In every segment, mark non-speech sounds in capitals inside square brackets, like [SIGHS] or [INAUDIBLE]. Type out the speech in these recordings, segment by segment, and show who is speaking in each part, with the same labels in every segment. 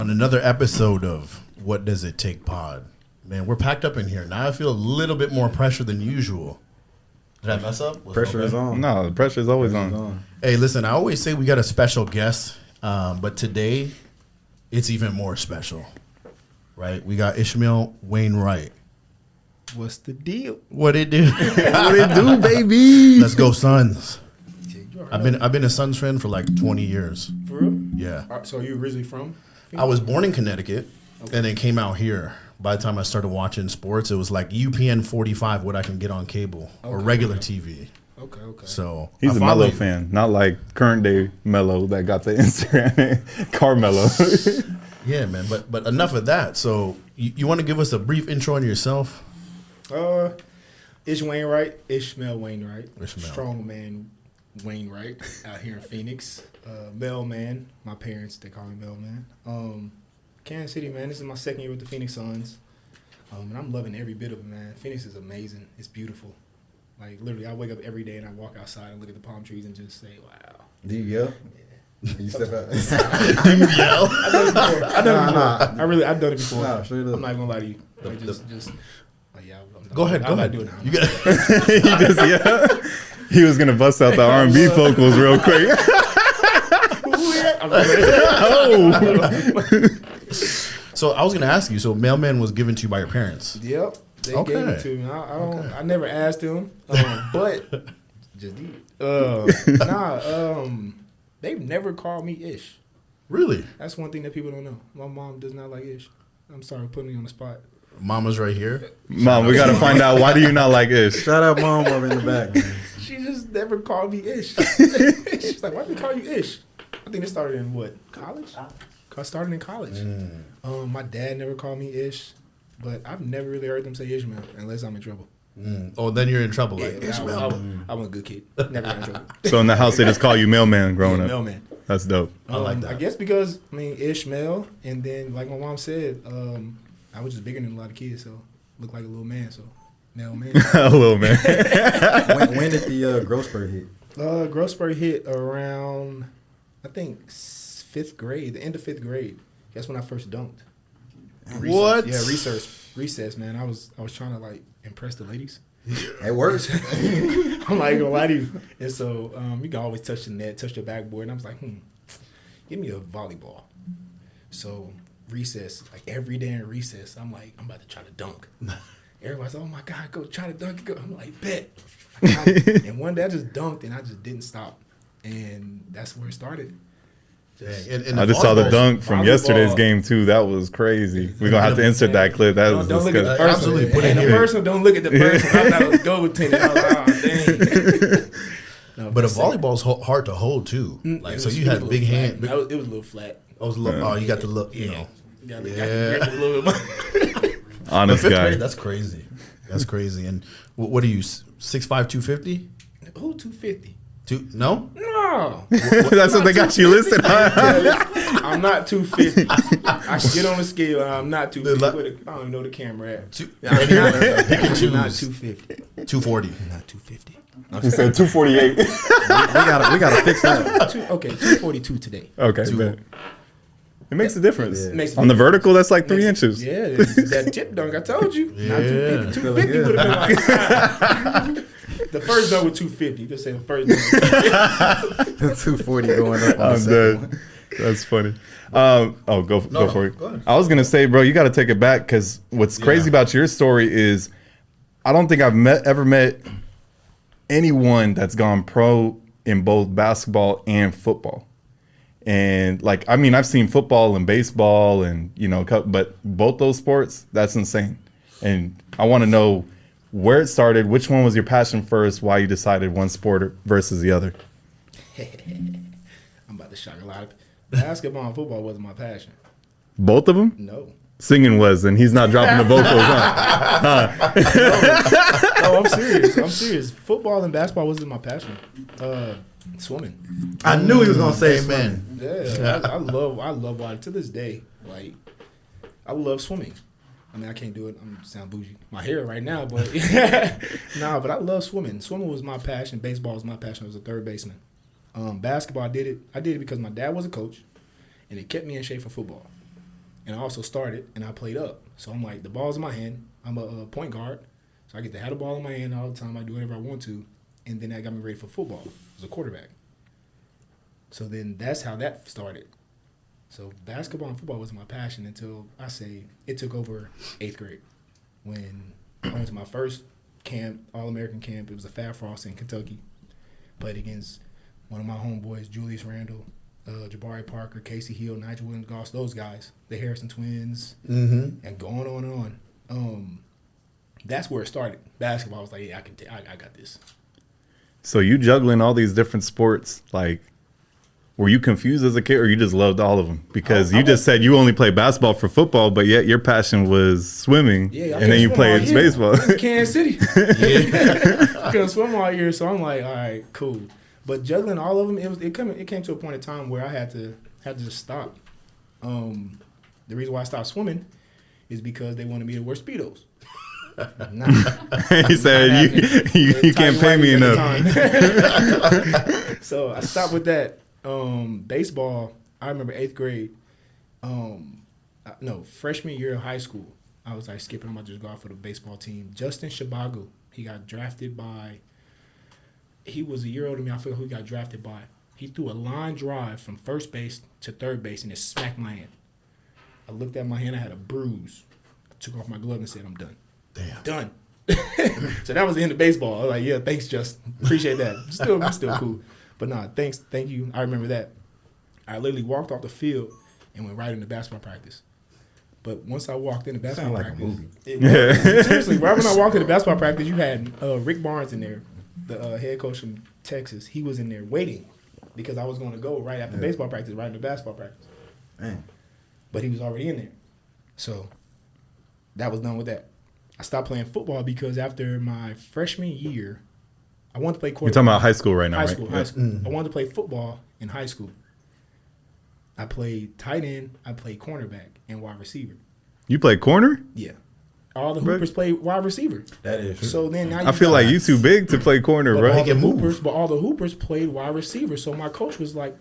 Speaker 1: on another episode of What Does It Take Pod. Man, we're packed up in here. Now I feel a little bit more pressure than usual. Did I mess up? Was
Speaker 2: Pressure
Speaker 1: okay?
Speaker 2: is on.
Speaker 3: No, the pressure is always
Speaker 2: It's
Speaker 3: on.
Speaker 2: on.
Speaker 1: Hey, listen, I always say we got a special guest, um, but today it's even more special, right? We got Ishmail Wainright.
Speaker 4: What's the deal?
Speaker 1: What it do? [LAUGHS]
Speaker 3: What it do, baby?
Speaker 1: Let's go, Suns. I've been I've been a Suns fan for like 20 years.
Speaker 4: for real.
Speaker 1: Yeah.
Speaker 4: Are- So are you originally from?
Speaker 1: I was born in Connecticut and then came out here. By the time I started watching sports, it was like UPN 45, what I can get on cable or
Speaker 4: Okay.
Speaker 1: regular TV.
Speaker 4: Okay, okay.
Speaker 1: So
Speaker 3: He's
Speaker 1: I
Speaker 3: a
Speaker 1: finally-
Speaker 3: Melo fan, not like current day Melo that got the [LAUGHS] Instagram Carmelo. [LAUGHS]
Speaker 1: Yeah, man. But but enough of that. So you, you want to give us a brief intro on yourself?
Speaker 4: Uh, Ish Wainright, Ishmail Wainright,
Speaker 1: Ishmail.
Speaker 4: strong man Wainright out here in Phoenix. Uh, Mailman, my parents they call me Mailman. Um, Kansas City, man. This is my second year with the Phoenix Suns, um, and I'm loving every bit of it, man. Phoenix is amazing. It's beautiful. Like literally, I wake up every day and I walk outside and look at the palm trees and just say, "Wow."
Speaker 2: Do you yell? [LAUGHS] You step out. [LAUGHS]
Speaker 1: Yell. [LAUGHS]
Speaker 4: I've done it before. I've done it
Speaker 2: Nah,
Speaker 4: before.
Speaker 2: nah.
Speaker 4: I really, I've done it before.
Speaker 2: Nah, straight up.
Speaker 4: I'm not gonna lie to you.
Speaker 1: The-
Speaker 4: Like, just, just, like, yeah. I'm,
Speaker 1: Go ahead.
Speaker 4: I'm
Speaker 1: Go
Speaker 4: not
Speaker 1: ahead.
Speaker 4: doing it.
Speaker 1: You got.
Speaker 3: he just yeah. He was gonna bust out the R and B [LAUGHS] vocals real quick.
Speaker 4: I'm [LAUGHS]
Speaker 1: So I was gonna ask you. So mailman was given to you by your parents.
Speaker 4: Yep, they
Speaker 1: Okay.
Speaker 4: gave it to me. I, I don't. I never asked them, um, but [LAUGHS] just did. Uh, nah, um, they've never called me Ish.
Speaker 1: Really?
Speaker 4: That's one thing that people don't know. My mom does not like Ish. I'm sorry, putting me on the spot.
Speaker 1: Mama's right here.
Speaker 3: Mom, we gotta find out why do you not like Ish?
Speaker 2: Shout out mom over in the back. Man.
Speaker 4: She just never called me Ish. [LAUGHS] She's like, why do they call you Ish? I think it started in what college? I started in college. Um, my dad never called me Ish, but I've never really heard them say Ishmail unless I'm in trouble.
Speaker 1: Mm. Oh, then you're in trouble. Like
Speaker 4: Yeah, I,
Speaker 1: Ishmail.
Speaker 4: I, I'm a good kid. Never got in trouble. [LAUGHS]
Speaker 3: So in the house they just call you mailman growing
Speaker 4: Yeah,
Speaker 3: up.
Speaker 4: mailman.
Speaker 3: That's dope.
Speaker 1: I like
Speaker 4: Um,
Speaker 1: that.
Speaker 4: I guess because I mean Ishmail, and then like my mom said, um, I was just bigger than a lot of kids, so looked like a little man. So mailman. [LAUGHS]
Speaker 3: A little man. [LAUGHS]
Speaker 2: when, when did the uh, growth spurt hit?
Speaker 4: uh, growth spurt hit around, I think fifth grade, the end of fifth grade. That's when I first dunked. Recess.
Speaker 1: What?
Speaker 4: Yeah, recess. Recess, man. I was I was trying to like impress the ladies.
Speaker 2: It works. [LAUGHS]
Speaker 4: I'm like gonna lie to you. And so um, you can always touch the net, touch the backboard. And I was like, hmm, give me a volleyball. So recess, like every day in recess, I'm like, I'm about to try to dunk. Everybody's, like, oh my god, go try to dunk. Go. I'm like, bet. I [LAUGHS] got it. and one day I just dunked and I just didn't stop, and that's where it started.
Speaker 1: Dang. And, and
Speaker 3: I just saw the dunk from
Speaker 4: volleyball.
Speaker 3: yesterday's game too. That was crazy. We're gonna have to insert that clip. That was
Speaker 4: don't, don't look at the person.
Speaker 1: Absolutely, put it
Speaker 4: and the
Speaker 1: here.
Speaker 4: person, don't look at the person. I thought it was goaltending. I was like, oh, dang. [LAUGHS] No,
Speaker 1: But a
Speaker 4: that's it.
Speaker 1: volleyball's ho- hard to hold too.
Speaker 4: Mm,
Speaker 1: Like
Speaker 4: it
Speaker 1: so,
Speaker 4: was-
Speaker 1: you had
Speaker 4: a
Speaker 1: big
Speaker 4: little
Speaker 1: hand. Big,
Speaker 4: was- It was a little flat.
Speaker 1: I was look, oh, you got the look. You know,
Speaker 4: You got,
Speaker 1: Yeah.
Speaker 4: got the grip a little bit more.
Speaker 1: but
Speaker 3: Honest
Speaker 1: fifth
Speaker 3: guy.
Speaker 1: grade, that's crazy. That's crazy. And what, what are you? Six five, two fifty?
Speaker 4: Who two fifty?
Speaker 1: Two? No.
Speaker 4: No,
Speaker 3: That's what they got you listed. [LAUGHS]
Speaker 4: I'm not two fifty. I get on the scale. and I'm not two
Speaker 1: The
Speaker 4: fifty.
Speaker 1: la-
Speaker 4: Where the- I don't even know the camera at.
Speaker 1: Two,
Speaker 4: I'm not,
Speaker 1: pick and
Speaker 4: I'm not
Speaker 1: choose.
Speaker 4: two fifty.
Speaker 1: Two forty.
Speaker 4: Not two fifty.
Speaker 3: He said 248.
Speaker 2: we gotta we gotta fix that.
Speaker 4: Two, okay, two forty two today.
Speaker 3: Okay,
Speaker 1: Two-
Speaker 3: bet. It makes a difference.
Speaker 2: Yeah.
Speaker 4: Makes a
Speaker 3: On the
Speaker 4: difference.
Speaker 3: vertical, that's like three
Speaker 4: Makes-
Speaker 3: inches.
Speaker 4: Yeah, [LAUGHS] it's that tip dunk. I told you. Not
Speaker 1: Yeah.
Speaker 4: 250. 250 would have been like. [LAUGHS] the first dunk was 250. Just say the first dunk. [LAUGHS]
Speaker 2: Two forty going up on the
Speaker 3: I'm
Speaker 2: second
Speaker 3: dead.
Speaker 2: one.
Speaker 3: That's funny. Um, oh, go
Speaker 1: No,
Speaker 3: go
Speaker 1: no,
Speaker 3: for it.
Speaker 1: go ahead.
Speaker 3: I was gonna say, bro, you got to take it back because what's crazy
Speaker 1: Yeah.
Speaker 3: about your story is, I don't think I've met ever met anyone that's gone pro in both basketball and football. And like, I mean, I've seen football and baseball, and you know, but both those sports, that's insane. And I want to know where it started, which one was your passion first, why you decided one sport versus the other. [LAUGHS]
Speaker 4: I'm about to shock a lot of Basketball and football wasn't my passion.
Speaker 3: Both of them.
Speaker 4: No.
Speaker 3: Singing was, and he's not dropping the vocals. Huh? [LAUGHS] [LAUGHS]
Speaker 4: No, I'm serious. I'm serious. Football and basketball wasn't my passion. Uh, swimming.
Speaker 2: I knew he was gonna say
Speaker 1: Amen.
Speaker 4: Yeah, I, I love I love water to this day. Like I love swimming. I mean, I can't do it. I'm sound bougie. My hair right now, but [LAUGHS] nah. But I love swimming. Swimming was my passion. Baseball was my passion. I was a third baseman. Um, basketball, I did it. I did it because my dad was a coach, and it kept me in shape for football. and I also started and I played up. So I'm like, the ball's in my hand. I'm a, uh point guard, so I get to have the ball in my hand all the time. I do whatever I want to, and then that got me ready for football as a quarterback. So then that's how that started. So basketball and football was my passion until I say it took over eighth grade when I went to my first camp, All American camp. It was a Fab Frost in Kentucky. Played against one of my homeboys, Julius Randle, uh, Jabari Parker, Kasey Hill, Nigel Williams Goss, those guys, the Harrison twins,
Speaker 1: Mm-hmm.
Speaker 4: and going on and on. Um, that's where it started. Basketball I was like, yeah, I can, t- I, I got this.
Speaker 3: So you juggling all these different sports, like, were you confused as a kid, or you just loved all of them? Because
Speaker 4: I-
Speaker 3: you
Speaker 4: I
Speaker 3: just said you only played basketball for football, but yet your passion was swimming,
Speaker 4: Yeah,
Speaker 3: and then you played baseball.
Speaker 4: In [LAUGHS] Kansas City. [LAUGHS] I [LAUGHS] couldn't swim all year, so I'm like, all right, cool. But juggling all of them, it was it came it came to a point in time where I had to had to just stop. Um, the reason why I stopped swimming is because they wanted me to wear speedos. Nah, [LAUGHS]
Speaker 3: he said you [LAUGHS] you, you can't pay me enough.
Speaker 4: at the time. so I stopped with that. Um, baseball. I remember eighth grade. Um, no, freshman year of high school. I was like skipping. I'm to just go out for the baseball team. Justin Shabago. He got drafted by. He was a year older than me. I forget who he got drafted by. He threw a line drive from first base to third base and it smacked my hand. I looked at my hand. I had a bruise. I took off my glove and said, "I'm done."
Speaker 1: Damn.
Speaker 4: done. [LAUGHS] so that was the end of baseball. I was like, yeah, thanks, Justin. Appreciate that. Still, we're still cool. But nah, thanks, thank you. I remember that. I literally walked off the field and went right into basketball practice. But once I walked into basketball
Speaker 2: Sound like a
Speaker 4: practice,
Speaker 2: movie. [LAUGHS]
Speaker 4: it was- seriously, right when I walked into basketball practice, you had uh, Rick Barnes in there, the uh, head coach from Texas. He was in there waiting because I was going to go right after
Speaker 2: Yeah.
Speaker 4: baseball practice, right into basketball practice.
Speaker 2: Man.
Speaker 4: But he was already in there, so that was done with that. I stopped playing football because after my freshman year, I wanted to play
Speaker 3: You're talking about high school right now,
Speaker 4: high
Speaker 3: right?
Speaker 4: school,
Speaker 3: Yeah.
Speaker 4: high school.
Speaker 1: Mm.
Speaker 4: I wanted to play football in high school. I played tight end, I played cornerback, and wide receiver.
Speaker 3: You play corner?
Speaker 4: Yeah, all the
Speaker 3: Bro.
Speaker 4: hoopers played wide receiver.
Speaker 2: That is true.
Speaker 4: So then now
Speaker 3: I feel like you too big to play corner,
Speaker 4: but
Speaker 3: bro.
Speaker 4: all the
Speaker 1: Make it move.
Speaker 4: hoopers, but all the hoopers played wide receiver. So my coach was like,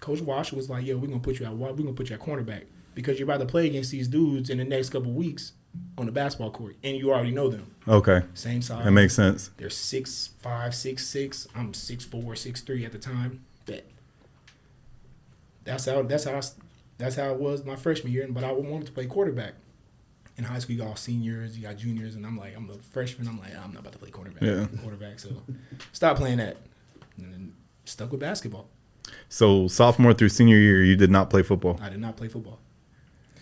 Speaker 4: Coach Wash was like, "Yo, we're gonna put you at wide- we're gonna put you at cornerback because you're about to play against these dudes in the next couple weeks on the basketball court, and you already know them,
Speaker 3: Okay,
Speaker 4: same size.
Speaker 3: that makes sense.
Speaker 4: They're six five, six six. I'm six four, six three at the time. Bet. That's how. That's how. I, that's how it was my freshman year. But I wanted to play quarterback. In high school, you got all seniors, you got juniors, and I'm like, I'm a freshman. I'm like, I'm not about to play quarterback.
Speaker 3: Yeah.
Speaker 4: Quarterback. So, stop playing that. And then stuck with basketball.
Speaker 3: So sophomore through senior year, you did not play football,
Speaker 4: I did not play football.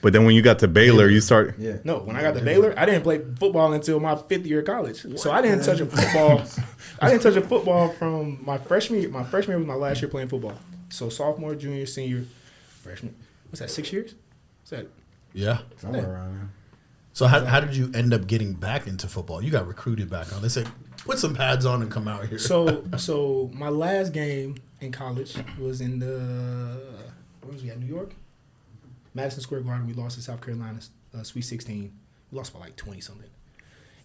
Speaker 3: But then when you got to Baylor, you start.
Speaker 2: yeah.
Speaker 4: No, when I got to Baylor, I didn't play football until my fifth year of college. So I didn't touch a football. [LAUGHS] I didn't touch a football from my freshman year. My freshman year was my last year playing football. So sophomore, junior, senior, freshman. What's that? Six years? What's that?
Speaker 1: Yeah.
Speaker 2: Somewhere around there.
Speaker 1: So how, how did you end up getting back into football? You got recruited back on. They said, put some pads on and come out here.
Speaker 4: So [LAUGHS] so my last game in college was in the where was we at New York, Madison Square Garden. We lost to South Carolina, uh, Sweet Sixteen. We lost by like twenty something.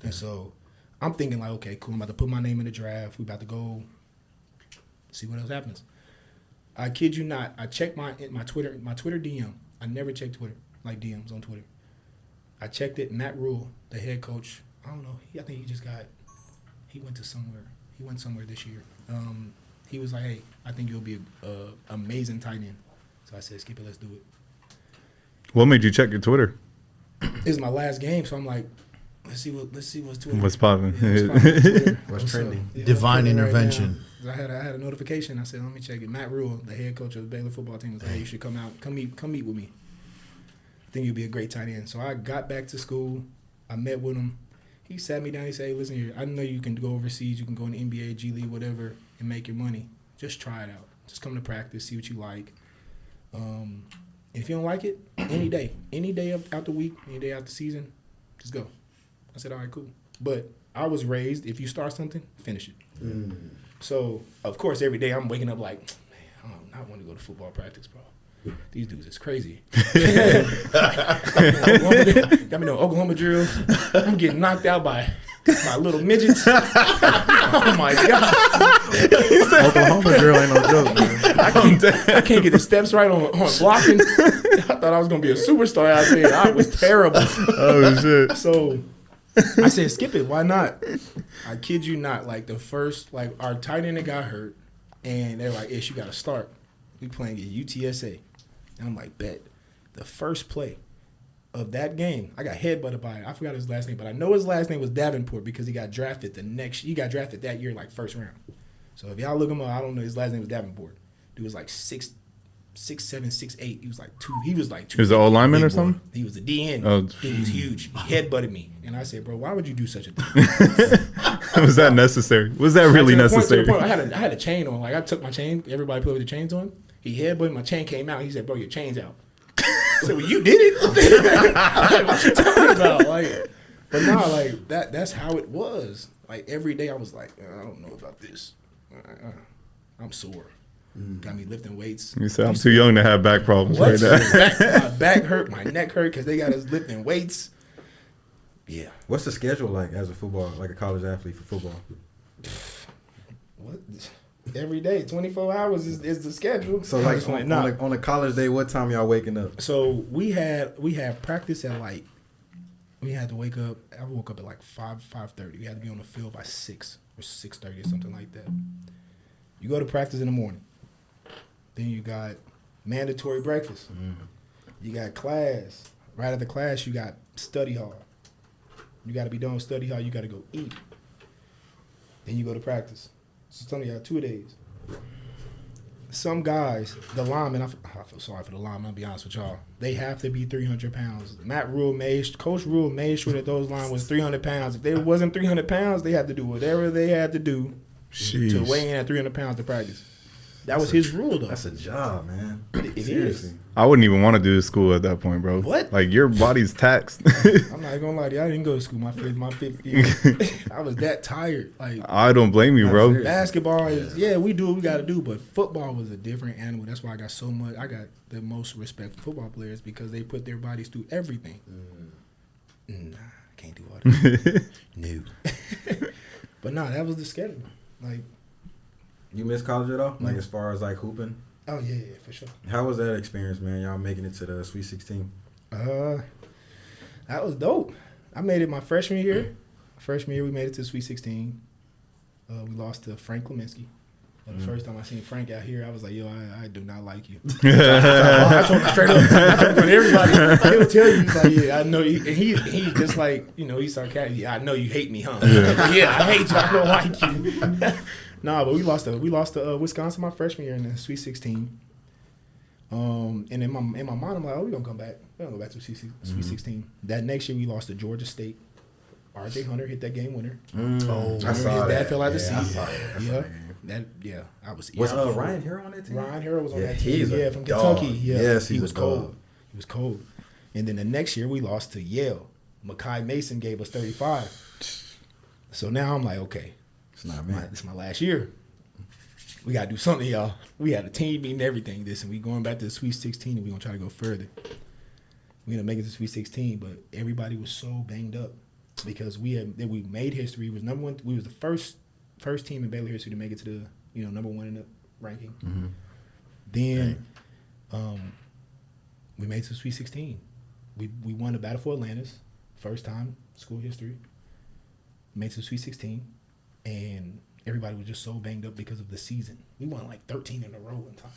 Speaker 4: And so I'm thinking like, okay, cool. I'm about to put my name in the draft. We about to go see what else happens. I kid you not. I checked my my Twitter my Twitter DM. I never check Twitter like DMs on Twitter. I checked it. Matt Rhule, the head coach. I don't know. He, I think he just got. He went to somewhere. He went somewhere this year. Um, he was like, "Hey, I think you'll be a, a amazing tight end." So I said, "Skip it. Let's do it."
Speaker 3: What made you check your Twitter?
Speaker 4: It's my last game, so I'm like, "Let's see what. Let's see what's Twitter.
Speaker 3: What's popping?
Speaker 4: Yeah, what's poppin' on Twitter? [LAUGHS]
Speaker 2: What's trending?
Speaker 4: Yeah,
Speaker 1: Divine
Speaker 4: what's trending right
Speaker 1: intervention.
Speaker 4: I had I had a notification. I said, "Let me check it." Matt Rhule, the head coach of the Baylor football team, was like, "Hey, you should come out, come meet, come meet with me. I think you'll be a great tight end." So I got back to school. I met with him. He sat me down. He said, "Hey, listen here. I know you can go overseas. You can go in the NBA, G League, whatever, and make your money. Just try it out. Just come to practice, see what you like. Um, if you don't like it, any day, any day of, out the week, any day out the season, just go." I said, "All right, cool." But I was raised, if you start something, finish it. Mm. So, of course, every day I'm waking up like, man, I don't want to go to football practice, bro. These dudes is crazy. [LAUGHS] [LAUGHS] Got me no Oklahoma drills. I'm getting knocked out by my little midgets. [LAUGHS] oh my god,
Speaker 2: Oklahoma girl ain't no joke, man.
Speaker 4: I can't, I can't get the steps right on, on blocking. I thought I was gonna be a superstar out there. I was terrible.
Speaker 3: Oh shit.
Speaker 4: So I said, skip it. Why not? I kid you not. Like the first, like our tight end that got hurt, and they're like, "Ish, you got to start. We playing at UTSA." And I'm like, "Bet." The first play of that game, I got headbutted by. I forgot his last name, but I know his last name was Davenport because he got drafted the next. He got drafted that year, like first round. So if y'all look him up, I don't know. His last name was Davenport. Dude was like six, six seven, six eight. He was like two. He was like two.
Speaker 3: He was the O lineman or something?
Speaker 4: He was the DN.
Speaker 3: Oh.
Speaker 4: Dude, he was huge. He headbutted me, and I said, "Bro, why would you do such a thing?" [LAUGHS]
Speaker 3: was that necessary? Was that really
Speaker 4: the point-
Speaker 3: necessary?
Speaker 4: point, I had a, I had a chain on. Like I took my chain. Everybody put with the chains on. He headbutted my chain came out. He said, "Bro, your chain's out." I said, "Well, you did it." [LAUGHS] Like, what you talking [LAUGHS] about? Like, but nah, like that. That's how it was. Like every day, I was like, "Uh, I don't know about this. Uh, I'm sore. Got me lifting weights.
Speaker 3: You said I'm too young to have back problems
Speaker 4: What?
Speaker 3: right now. [LAUGHS]
Speaker 4: my back hurt, my neck hurt because they got us lifting weights. Yeah.
Speaker 2: What's the schedule like as a football, like a college athlete for football?
Speaker 4: What? Every day, 24 hours is, is the schedule.
Speaker 2: So like on,
Speaker 4: nah.
Speaker 2: on, a, on a college day, what time y'all waking up?
Speaker 4: So we had we had practice at like we had to wake up. I woke up at like five five thirty. We had to be on the field by six or six thirty or something like that. You go to practice in the morning. Then you got mandatory breakfast. Mm-hmm. You got class. Right after class, you got study hall. You got to be done with study hall. You got to go eat. Then you go to practice. So some of y'all two days. Some guys, the linemen, I f- I feel sorry for the linemen. I'll be honest with y'all. They have to be 300 pounds. Matt Rhule made, Coach Rhule made sure that those line was 300 pounds. If they wasn't 300 pounds, they had to do whatever they had to do to weigh in at 300 pounds to practice. That was his rule, though.
Speaker 2: That's a job, man.
Speaker 4: It is.
Speaker 2: Seriously.
Speaker 3: I wouldn't even want to do school at that point, bro.
Speaker 4: What?
Speaker 3: Like your body's [LAUGHS] taxed.
Speaker 4: I'm not [LAUGHS] gonna lie to you. I didn't go to school my fifth, my fifth year. [LAUGHS] I was that tired. Like
Speaker 3: I don't blame you, bro.
Speaker 2: serious.
Speaker 4: basketball is, yeah, we do what we got to do, but football was a different animal. That's why I got so much. I got the most respect for football players because they put their bodies through everything. Mm, Nah, I can't do all that. no. but nah, that was the schedule. Like,
Speaker 2: You miss college at all? Like
Speaker 4: No.
Speaker 2: as far as like hooping?
Speaker 4: oh yeah, yeah, for sure.
Speaker 2: How was that experience, man? Y'all making it to the Sweet 16?
Speaker 4: Uh, that was dope. I made it my freshman year. Freshman year, we made it to the Sweet 16. Uh, we lost to Frank Kaminsky. Uh, The first time I seen Frank out here, I was like, "Yo, I, I do not like you." [LAUGHS] I told him straight up. I told him everybody. He'll tell you, he's like, "Yeah, I know." You. And he he just like you know he's sarcastic. Yeah, I know you hate me, huh? Yeah, I hate you. I don't like you. [LAUGHS] nah, but we lost to we lost to uh, Wisconsin my freshman year in the Sweet 16. Um, and in my in my mind, I'm like, oh, we gonna come back. We gonna go back to Sweet, Sweet 16. That next year, we lost to Georgia State. R.J. Hunter hit that game winner.
Speaker 1: Oh,
Speaker 2: I
Speaker 4: Remember
Speaker 2: saw
Speaker 4: his
Speaker 2: that.
Speaker 4: dad fell out the
Speaker 2: Yeah, I
Speaker 4: seat.
Speaker 2: saw that. I saw
Speaker 4: Yeah,
Speaker 2: that
Speaker 4: yeah, I was.
Speaker 2: Was
Speaker 4: yeah.
Speaker 2: uh, Ryan Harrow on that team?
Speaker 4: Ryan Harrow was on
Speaker 2: Yeah,
Speaker 4: that team. Yeah, from
Speaker 2: dog.
Speaker 4: Kentucky. Yeah,
Speaker 2: Yes,
Speaker 4: he
Speaker 2: he's
Speaker 4: was
Speaker 2: a
Speaker 4: cold.
Speaker 2: dog.
Speaker 4: He was cold. And then the next year we lost to Yale. Makai Mason gave us 35. So now I'm like, okay,
Speaker 2: It's not me.
Speaker 4: this is my last year. We gotta do something, y'all. We had a team meeting, everything. This and we going back to the Sweet 16, and we gonna try to go further. We gonna make it to Sweet 16, but everybody was so banged up because we had that we made history. We was number one. We was the first first team in Baylor history to make it to the you know number one in the ranking. Then, um, we made it to Sweet 16. We we won the Battle for Atlantis, first time school history. Made it to Sweet 16, and everybody was just so banged up because of the season. We won like 13 in a row in time.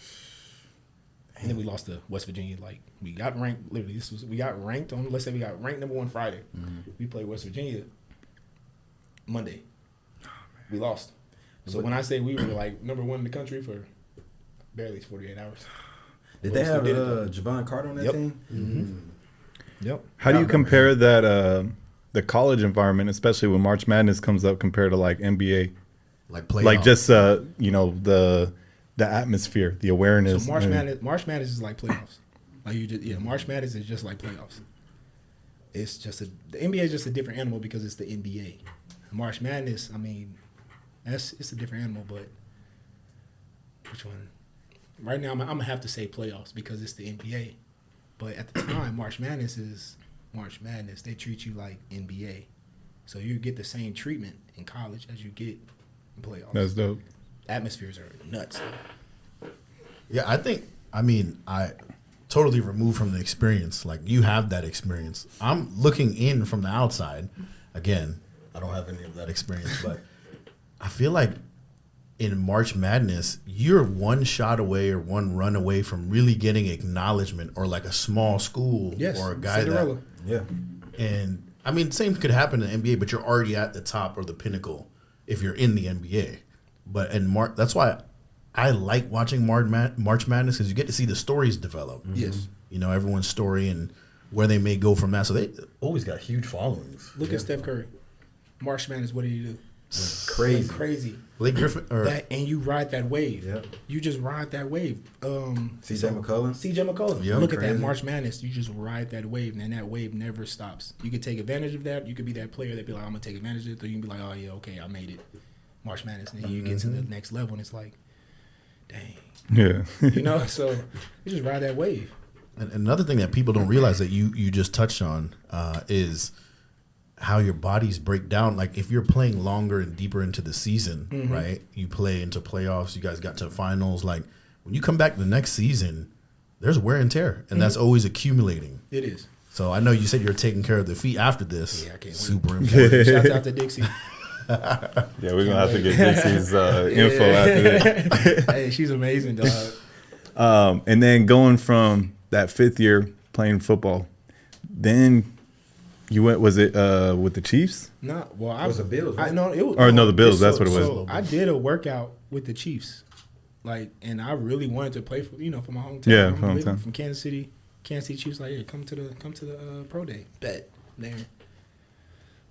Speaker 4: And then we lost to West Virginia. Like we got ranked. Literally, this was we got ranked on. Let's say we got ranked number one Friday. We played West Virginia Monday. We lost. So when I say we were like number one in the country for barely 48 hours. [SIGHS]
Speaker 2: Did they have
Speaker 4: did it,
Speaker 2: uh. Jevon Carter on that
Speaker 4: Yep.
Speaker 2: team?
Speaker 4: Yep.
Speaker 3: How do you compare that uh, the college environment, especially when March Madness comes up, compared to like NBA?
Speaker 1: like play
Speaker 3: Like just uh, you know the the atmosphere, the awareness.
Speaker 4: So March
Speaker 3: and-
Speaker 4: Madness, March Madness is like playoffs. Like you just yeah, March Madness is just like playoffs. It's just a the NBA is just a different animal because it's the NBA. March Madness, I mean, that's it's a different animal, but which one? Right now, I'm, I'm gonna have to say playoffs because it's the NBA. But at the time, March Madness is March Madness. They treat you like NBA. So you get the same treatment in college as you get in playoffs.
Speaker 3: That's dope.
Speaker 4: Atmospheres are nuts.
Speaker 1: Yeah, I think. I mean, I totally removed from the experience. Like you have that experience. I'm looking in from the outside. Again, I don't have any of that experience, but I feel like in March Madness, you're one shot away or one run away from really getting acknowledgement or like a small school
Speaker 4: Yes,
Speaker 1: or a guy
Speaker 4: Cinderella.
Speaker 1: that
Speaker 2: Yeah.
Speaker 1: and I mean, same could happen in the NBA, but you're already at the top or the pinnacle if you're in the NBA. But and March, that's why I like watching March, Mad- March Madness because you get to see the stories develop. Mm-hmm.
Speaker 4: Yes.
Speaker 1: you know everyone's story and where they may go from that. So they always got huge followings.
Speaker 4: Look at Steph Curry. March Madness, what did he do?
Speaker 2: Crazy.
Speaker 4: Crazy.
Speaker 1: Blake Griffin or
Speaker 4: That and you ride that wave.
Speaker 2: Yep.
Speaker 4: You just ride that wave. Um
Speaker 2: CJ McCollum.
Speaker 4: CJ McCollum.
Speaker 1: Yep.
Speaker 4: Look at that
Speaker 2: Crazy.
Speaker 4: March Madness. You just ride that wave, and that wave never stops. You can take advantage of that. You could be that player that be like, I'm gonna take advantage of it. Or you can be like, Oh yeah, okay, I made it. March Madness. And then you get to the next level, and it's like, dang,
Speaker 3: Yeah.
Speaker 4: you know. so you just ride that wave.
Speaker 1: And another thing that people don't realize that you you just touched on uh, is how your bodies break down. Like if you're playing longer and deeper into the season,
Speaker 4: Mm-hmm.
Speaker 1: right? You play into playoffs. You guys got to finals. Like when you come back the next season, there's wear and tear, and
Speaker 4: Mm-hmm.
Speaker 1: that's always accumulating.
Speaker 4: It is.
Speaker 1: So I know you said you're taking care of the feet after this.
Speaker 4: Yeah, I can't wait.
Speaker 1: Super [LAUGHS] important.
Speaker 4: Shouts out to Dixie. [LAUGHS]
Speaker 3: Yeah, we're gonna have to get Dixie's uh, [LAUGHS] info after this.
Speaker 4: hey, she's amazing, dog.
Speaker 3: Um, and then going from that fifth year playing football, then you went. Was it uh, with the Chiefs?
Speaker 4: No, well, I
Speaker 2: was the Bills,
Speaker 4: I
Speaker 2: right?
Speaker 4: know it was.
Speaker 3: Or no, the Bills,
Speaker 4: so-
Speaker 3: that's what it was.
Speaker 4: So I did a workout with the Chiefs, like, and I really wanted to play for you know for my hometown.
Speaker 3: Yeah,
Speaker 4: I'm living
Speaker 3: hometown.
Speaker 4: from Kansas City. Kansas City Chiefs like, yeah, come to the come to the uh, pro day. Bet there.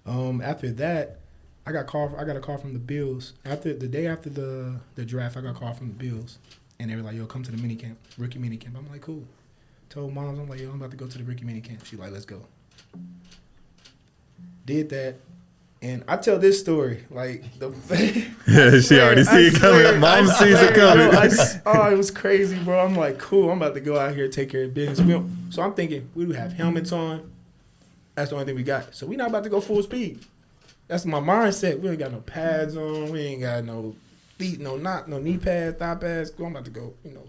Speaker 4: Um, after that, I got call. I got a call from the Bills after the day after the the draft. I got a call from the Bills, and they were like, "Yo, come to the mini camp, rookie mini camp." I'm like, "Cool." Told moms, I'm like, "Yo, I'm about to go to the rookie mini camp." She like, "Let's go." Did that, and I tell this story like the. [LAUGHS]
Speaker 3: Yeah, she already see it coming. Mom sees it
Speaker 4: swear, bro,
Speaker 3: coming.
Speaker 4: I s- oh, it was crazy, bro. I'm like, cool. I'm about to go out here and take care of business. We don't, so I'm thinking we do have helmets on. That's the only thing we got. So we not about to go full speed. That's my mindset. We ain't got no pads on. We ain't got no feet, no not no knee pads, thigh pads. I'm about to go, you know,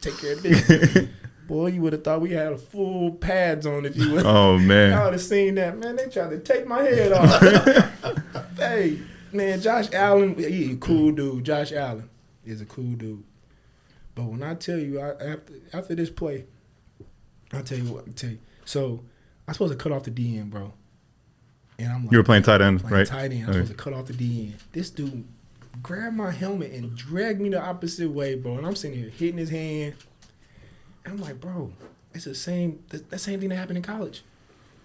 Speaker 4: take care of business. [LAUGHS] Boy, you would have thought we had full pads on if you would.
Speaker 3: oh man, I
Speaker 4: would have seen that, man. They tried to take my head off. [LAUGHS] hey, man, Josh Allen, he a cool dude. Josh Allen is a cool dude. But when I tell you, I, after after this play, I'll tell you what. I tell you. So I'm supposed to cut off the DN, bro. And I'm like,
Speaker 3: you were playing tight end,
Speaker 4: playing
Speaker 3: right?
Speaker 4: tight end. I'm
Speaker 3: Okay.
Speaker 4: supposed to cut off the DN. This dude grabbed my helmet and dragged me the opposite way, bro. And I'm sitting here hitting his hand. I'm like, bro, it's the same. The, the same thing that happened in college.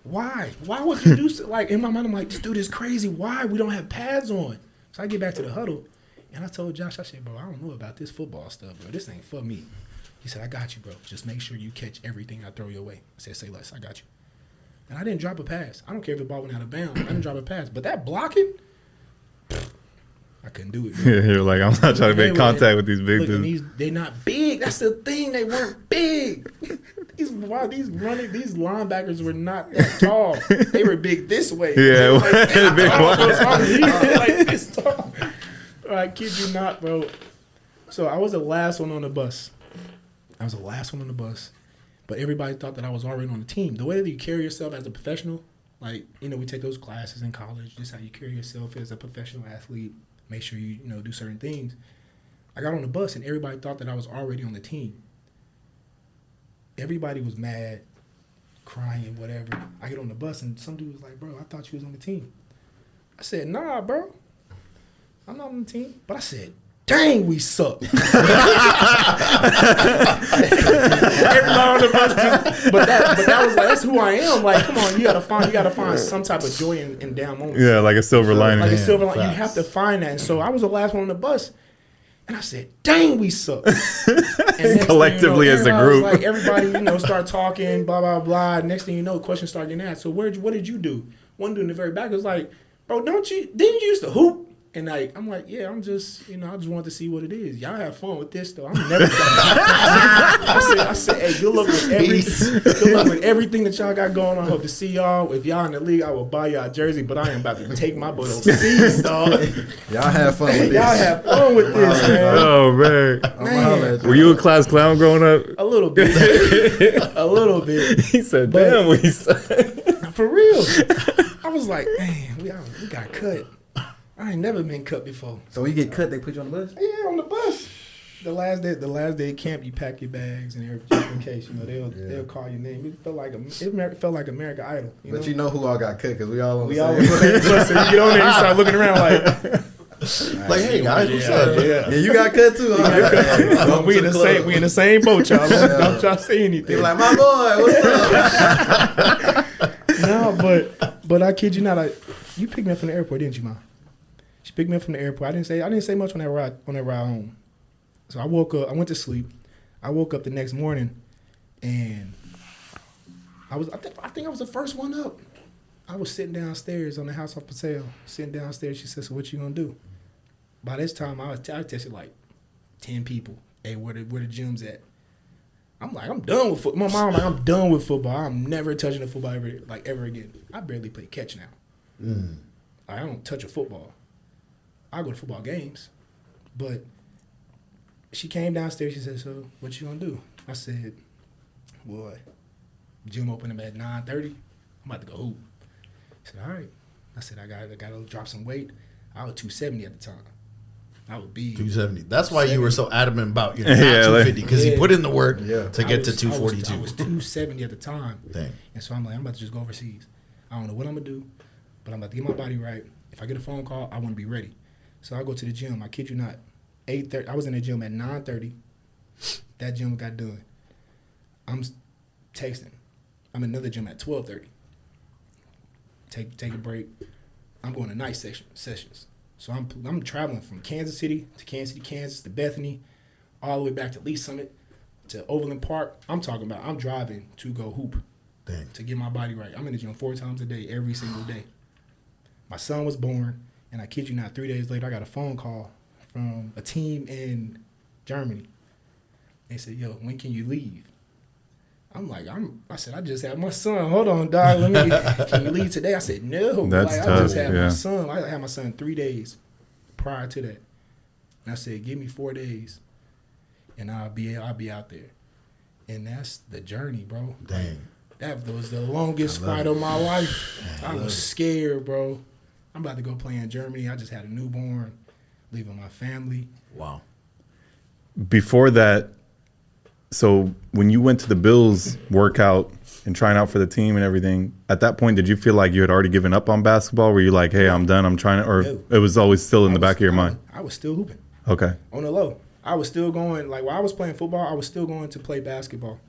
Speaker 4: Why? Why would you do so? Like in my mind, I'm like, this dude is crazy. Why we don't have pads on? So I get back to the huddle, and I told Josh, I said, bro, I don't know about this football stuff, bro. This ain't for me. He said, I got you, bro. Just make sure you catch everything I throw your way. I said, say less. I got you. And I didn't drop a pass. I don't care if the ball went out of bounds. I didn't drop a pass. But that blocking, I couldn't do it. [LAUGHS]
Speaker 3: You're like, I'm not trying to make contact with these big dudes.
Speaker 4: these they not big. That's the thing. They weren't big. [LAUGHS] these wow, these running these linebackers were not that [LAUGHS] tall. They were big this way.
Speaker 3: Yeah,
Speaker 4: like
Speaker 3: big
Speaker 4: tall,
Speaker 3: wide.
Speaker 4: bro. So I'm usually like this tall. I kid you not, bro. So I was the last one on the bus. I was the last one on the bus, but everybody thought that I was already on the team. The way that you carry yourself as a professional, like you know, we take those classes in college, just how you carry yourself as a professional athlete. Make sure you you know do certain things. I got on the bus and everybody thought that I was already on the team. Everybody was mad, crying, whatever. I get on the bus and some dude was like, "Bro, I thought you was on the team." I said, "Nah, bro, I'm not on the team." But I said, "Dang, we suck." [LAUGHS] Everybody on the bus, just- but that, but that was like that's who I am. Like, come on, you gotta find, you gotta find some type of joy in, in down moments
Speaker 3: Yeah, like a silver lining.
Speaker 4: like a silver line. You have to find that. And so I was the last one on the bus, and I said, "Dang, we suck." [LAUGHS] And next thing you
Speaker 3: Collectively as a group.
Speaker 4: like everybody, you know, start talking, blah blah blah. Next thing you know, questions start getting asked. So where, what did you do? One dude in the very back was like, "Bro, don't you? Didn't you used to hoop?" And like I'm like, yeah, I'm just, you know, I just wanted to see what it is. Y'all have fun with this though. I'm never. I said, I said, hey, good luck with every, good luck with everything that y'all got going on. I hope to see y'all. If y'all in the league, I will buy y'all a jersey. But I am about to take my butt overseas, [LAUGHS] dog.
Speaker 2: Y'all have fun with this.
Speaker 4: Y'all have fun with this, man.
Speaker 3: Oh man,
Speaker 2: I'm gonna holler at you.
Speaker 3: were you a class clown growing up?
Speaker 4: A little bit, a little bit. [LAUGHS]
Speaker 3: He said,
Speaker 4: But-
Speaker 3: "Damn, what he said." [LAUGHS]
Speaker 4: For real. I was like, man, we, we got cut. I ain't never been cut before.
Speaker 2: So when you get cut, they put you on the bus.
Speaker 4: Yeah, on the bus. The last day, the last day of camp, you pack your bags and everything in case. You know, they'll
Speaker 2: Yeah.
Speaker 4: they'll call your name. It felt like a, it felt like American Idol. You
Speaker 2: But
Speaker 4: know?
Speaker 2: you know who all got cut because we all on
Speaker 4: we
Speaker 2: the
Speaker 4: all
Speaker 2: same.
Speaker 4: So you get on there, you start looking around like, [LAUGHS]
Speaker 1: Like, hey guys, what's up?
Speaker 2: Yeah, you got cut too. Huh? [LAUGHS]
Speaker 4: we in the same we in the same boat, y'all. Don't, don't y'all say anything.
Speaker 2: You're like, my boy, what's up? [LAUGHS]
Speaker 4: no, but but I kid you not. I, you picked me up from the airport, didn't you, mom? She picked me up from the airport. I didn't say I didn't say much on that ride on that ride home. So I woke up. I went to sleep. I woke up the next morning, and I was I think I think I was the first one up. I was sitting downstairs on the house of Patel, sitting downstairs. She said, "So what you gonna do?" By this time, I was I tested like ten people. Hey, where the where the gym's at? I'm like, I'm done with football. My mom like, I'm done with football. I'm never touching a football ever like ever again. I barely play catch now.
Speaker 1: Mm.
Speaker 4: I don't touch a football. I go to football games, but she came downstairs. She said, "So what you gonna do?" I said, "Boy, gym open at nine thirty. I'm about to go hoop." She said, "All right." I said, "I got I got to drop some weight. I was two seventy at the time. I would be
Speaker 1: 270. That's why you were so adamant about you [LAUGHS] know, not
Speaker 3: Yeah,
Speaker 1: 250 because
Speaker 4: Yeah.
Speaker 1: he put in the work
Speaker 2: Yeah.
Speaker 1: to get
Speaker 4: was-
Speaker 1: to
Speaker 4: I was-
Speaker 1: 242.
Speaker 4: I was, 270 at the time.
Speaker 1: Dang.
Speaker 4: And so I'm like, I'm about to just go overseas. I don't know what I'm gonna do, but I'm about to get my body right. If I get a phone call, I want to be ready. So I go to the gym. I kid you not. 8:30. I was in the gym at 9:30. That gym got done. I'm texting. I'm in another gym at 12:30. Take take a break. I'm going to night session sessions. So I'm I'm traveling from Kansas City to Kansas City, Kansas to Bethany, all the way back to Lee Summit to Overland Park. I'm talking about I'm driving to go hoop
Speaker 1: Dang.
Speaker 4: to get my body right. I'm in the gym four times a day, every single day. My son was born, and I kid you not, three days later, I got a phone call from a team in Germany. They said, "Yo, when can you leave?" I'm like, I'm. I said, I just had my son. Hold on, dog. Let me. [LAUGHS] can you leave today? I said, no.
Speaker 3: That's
Speaker 4: like, I
Speaker 3: tough,
Speaker 4: just had
Speaker 3: yeah.
Speaker 4: my son. I had my son three days prior to that, and I said, give me four days, and I'll be I'll be out there. And that's the journey, bro.
Speaker 1: Dang.
Speaker 4: That was the longest fight
Speaker 1: it.
Speaker 4: of my life. [SIGHS] I
Speaker 1: love
Speaker 4: was scared, bro. I'm about to go play in Germany. I just had a newborn, leaving my family.
Speaker 1: Wow.
Speaker 3: Before that, so when you went to the Bills workout and trying out for the team and everything, at that point, did you feel like you had already given up on basketball? Were you like, "Hey, I'm done. I'm trying to," or
Speaker 4: No.
Speaker 3: it was always still in
Speaker 4: I
Speaker 3: the
Speaker 4: was-
Speaker 3: back of your
Speaker 4: I
Speaker 3: mind?
Speaker 4: was- I was still hooping
Speaker 3: Okay.
Speaker 4: on the low. I was still going like while I was playing football. I was still going to play basketball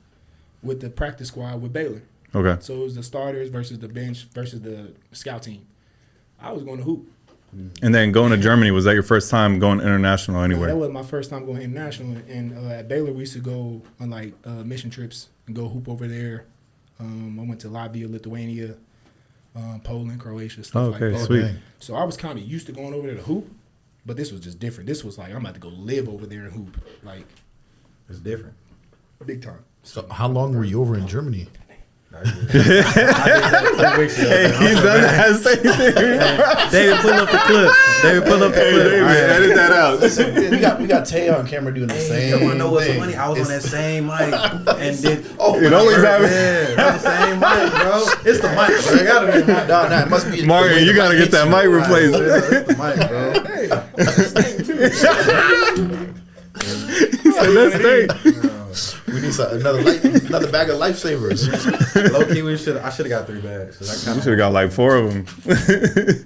Speaker 4: with the practice squad with Baylor.
Speaker 3: Okay.
Speaker 4: So it was the starters versus the bench versus the scout team. I was going to hoop.
Speaker 3: And then going to Germany was that your first time going international anywhere?
Speaker 4: That was my first time going international. And uh, at Baylor, we used to go on like uh, mission trips and go hoop over there. Um, I went to Latvia, Lithuania, um, Poland, Croatia, stuff
Speaker 3: Oh,
Speaker 4: like
Speaker 3: okay,
Speaker 4: that.
Speaker 3: sweet.
Speaker 4: So I was kind of used to going over there to hoop, but this was just different. This was like I'm about to go live over there and hoop, like
Speaker 2: It's different.
Speaker 4: big time.
Speaker 1: So how long were you over in Germany?
Speaker 2: I did that two weeks ago.
Speaker 3: He's done that same thing.
Speaker 2: David, pull up the clip. David, pull up the clip. All right.
Speaker 3: edit that out.
Speaker 1: we got we got Tay on camera doing the
Speaker 2: Hey,
Speaker 1: same
Speaker 2: you wanna know what's so
Speaker 1: thing.
Speaker 2: funny? I was on that same mic [LAUGHS] and did.
Speaker 1: Oh,
Speaker 3: It always happens.
Speaker 2: Yeah, same mic, bro. It's the mic, bro. It gotta be the mic.
Speaker 1: No, no, it must be.
Speaker 3: Mario,
Speaker 1: the way
Speaker 3: you gotta get that mic replaced.
Speaker 2: It's the mic, bro. [LAUGHS]
Speaker 3: Let's stay. [LAUGHS]
Speaker 1: We need some, another life, another bag of lifesavers.
Speaker 2: Low key, we should. I should have got three bags. I
Speaker 3: You
Speaker 2: kinda-
Speaker 3: should have got like four of them. [LAUGHS]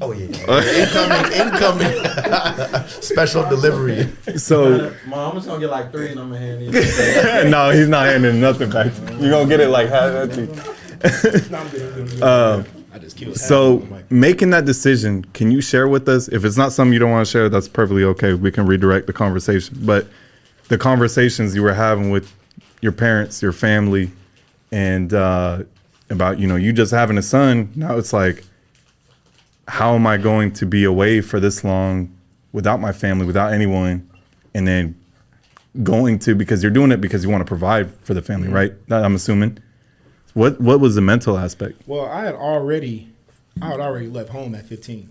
Speaker 2: Oh yeah.
Speaker 1: incoming, incoming. [LAUGHS] Special delivery.
Speaker 3: so
Speaker 2: Mom, I'm just gonna get like three, and I'm gonna hand these. [LAUGHS]
Speaker 3: no, he's not handing nothing back. you. You're gonna get it like half empty.
Speaker 4: No, I'm good, I'm good,
Speaker 3: Uh,
Speaker 4: just killed.
Speaker 3: so making that decision, can you share with us? If it's not something you don't want to share, that's perfectly okay. We can redirect the conversation. But the conversations you were having with your parents, your family, and uh, about you know you just having a son. Now it's like how am I going to be away for this long without my family, without anyone, and then going to because you're doing it because you want to provide for the family,
Speaker 4: Mm-hmm.
Speaker 3: right? That- I'm assuming. What what was the mental aspect?
Speaker 4: Well, I had already, I had already left home at 15.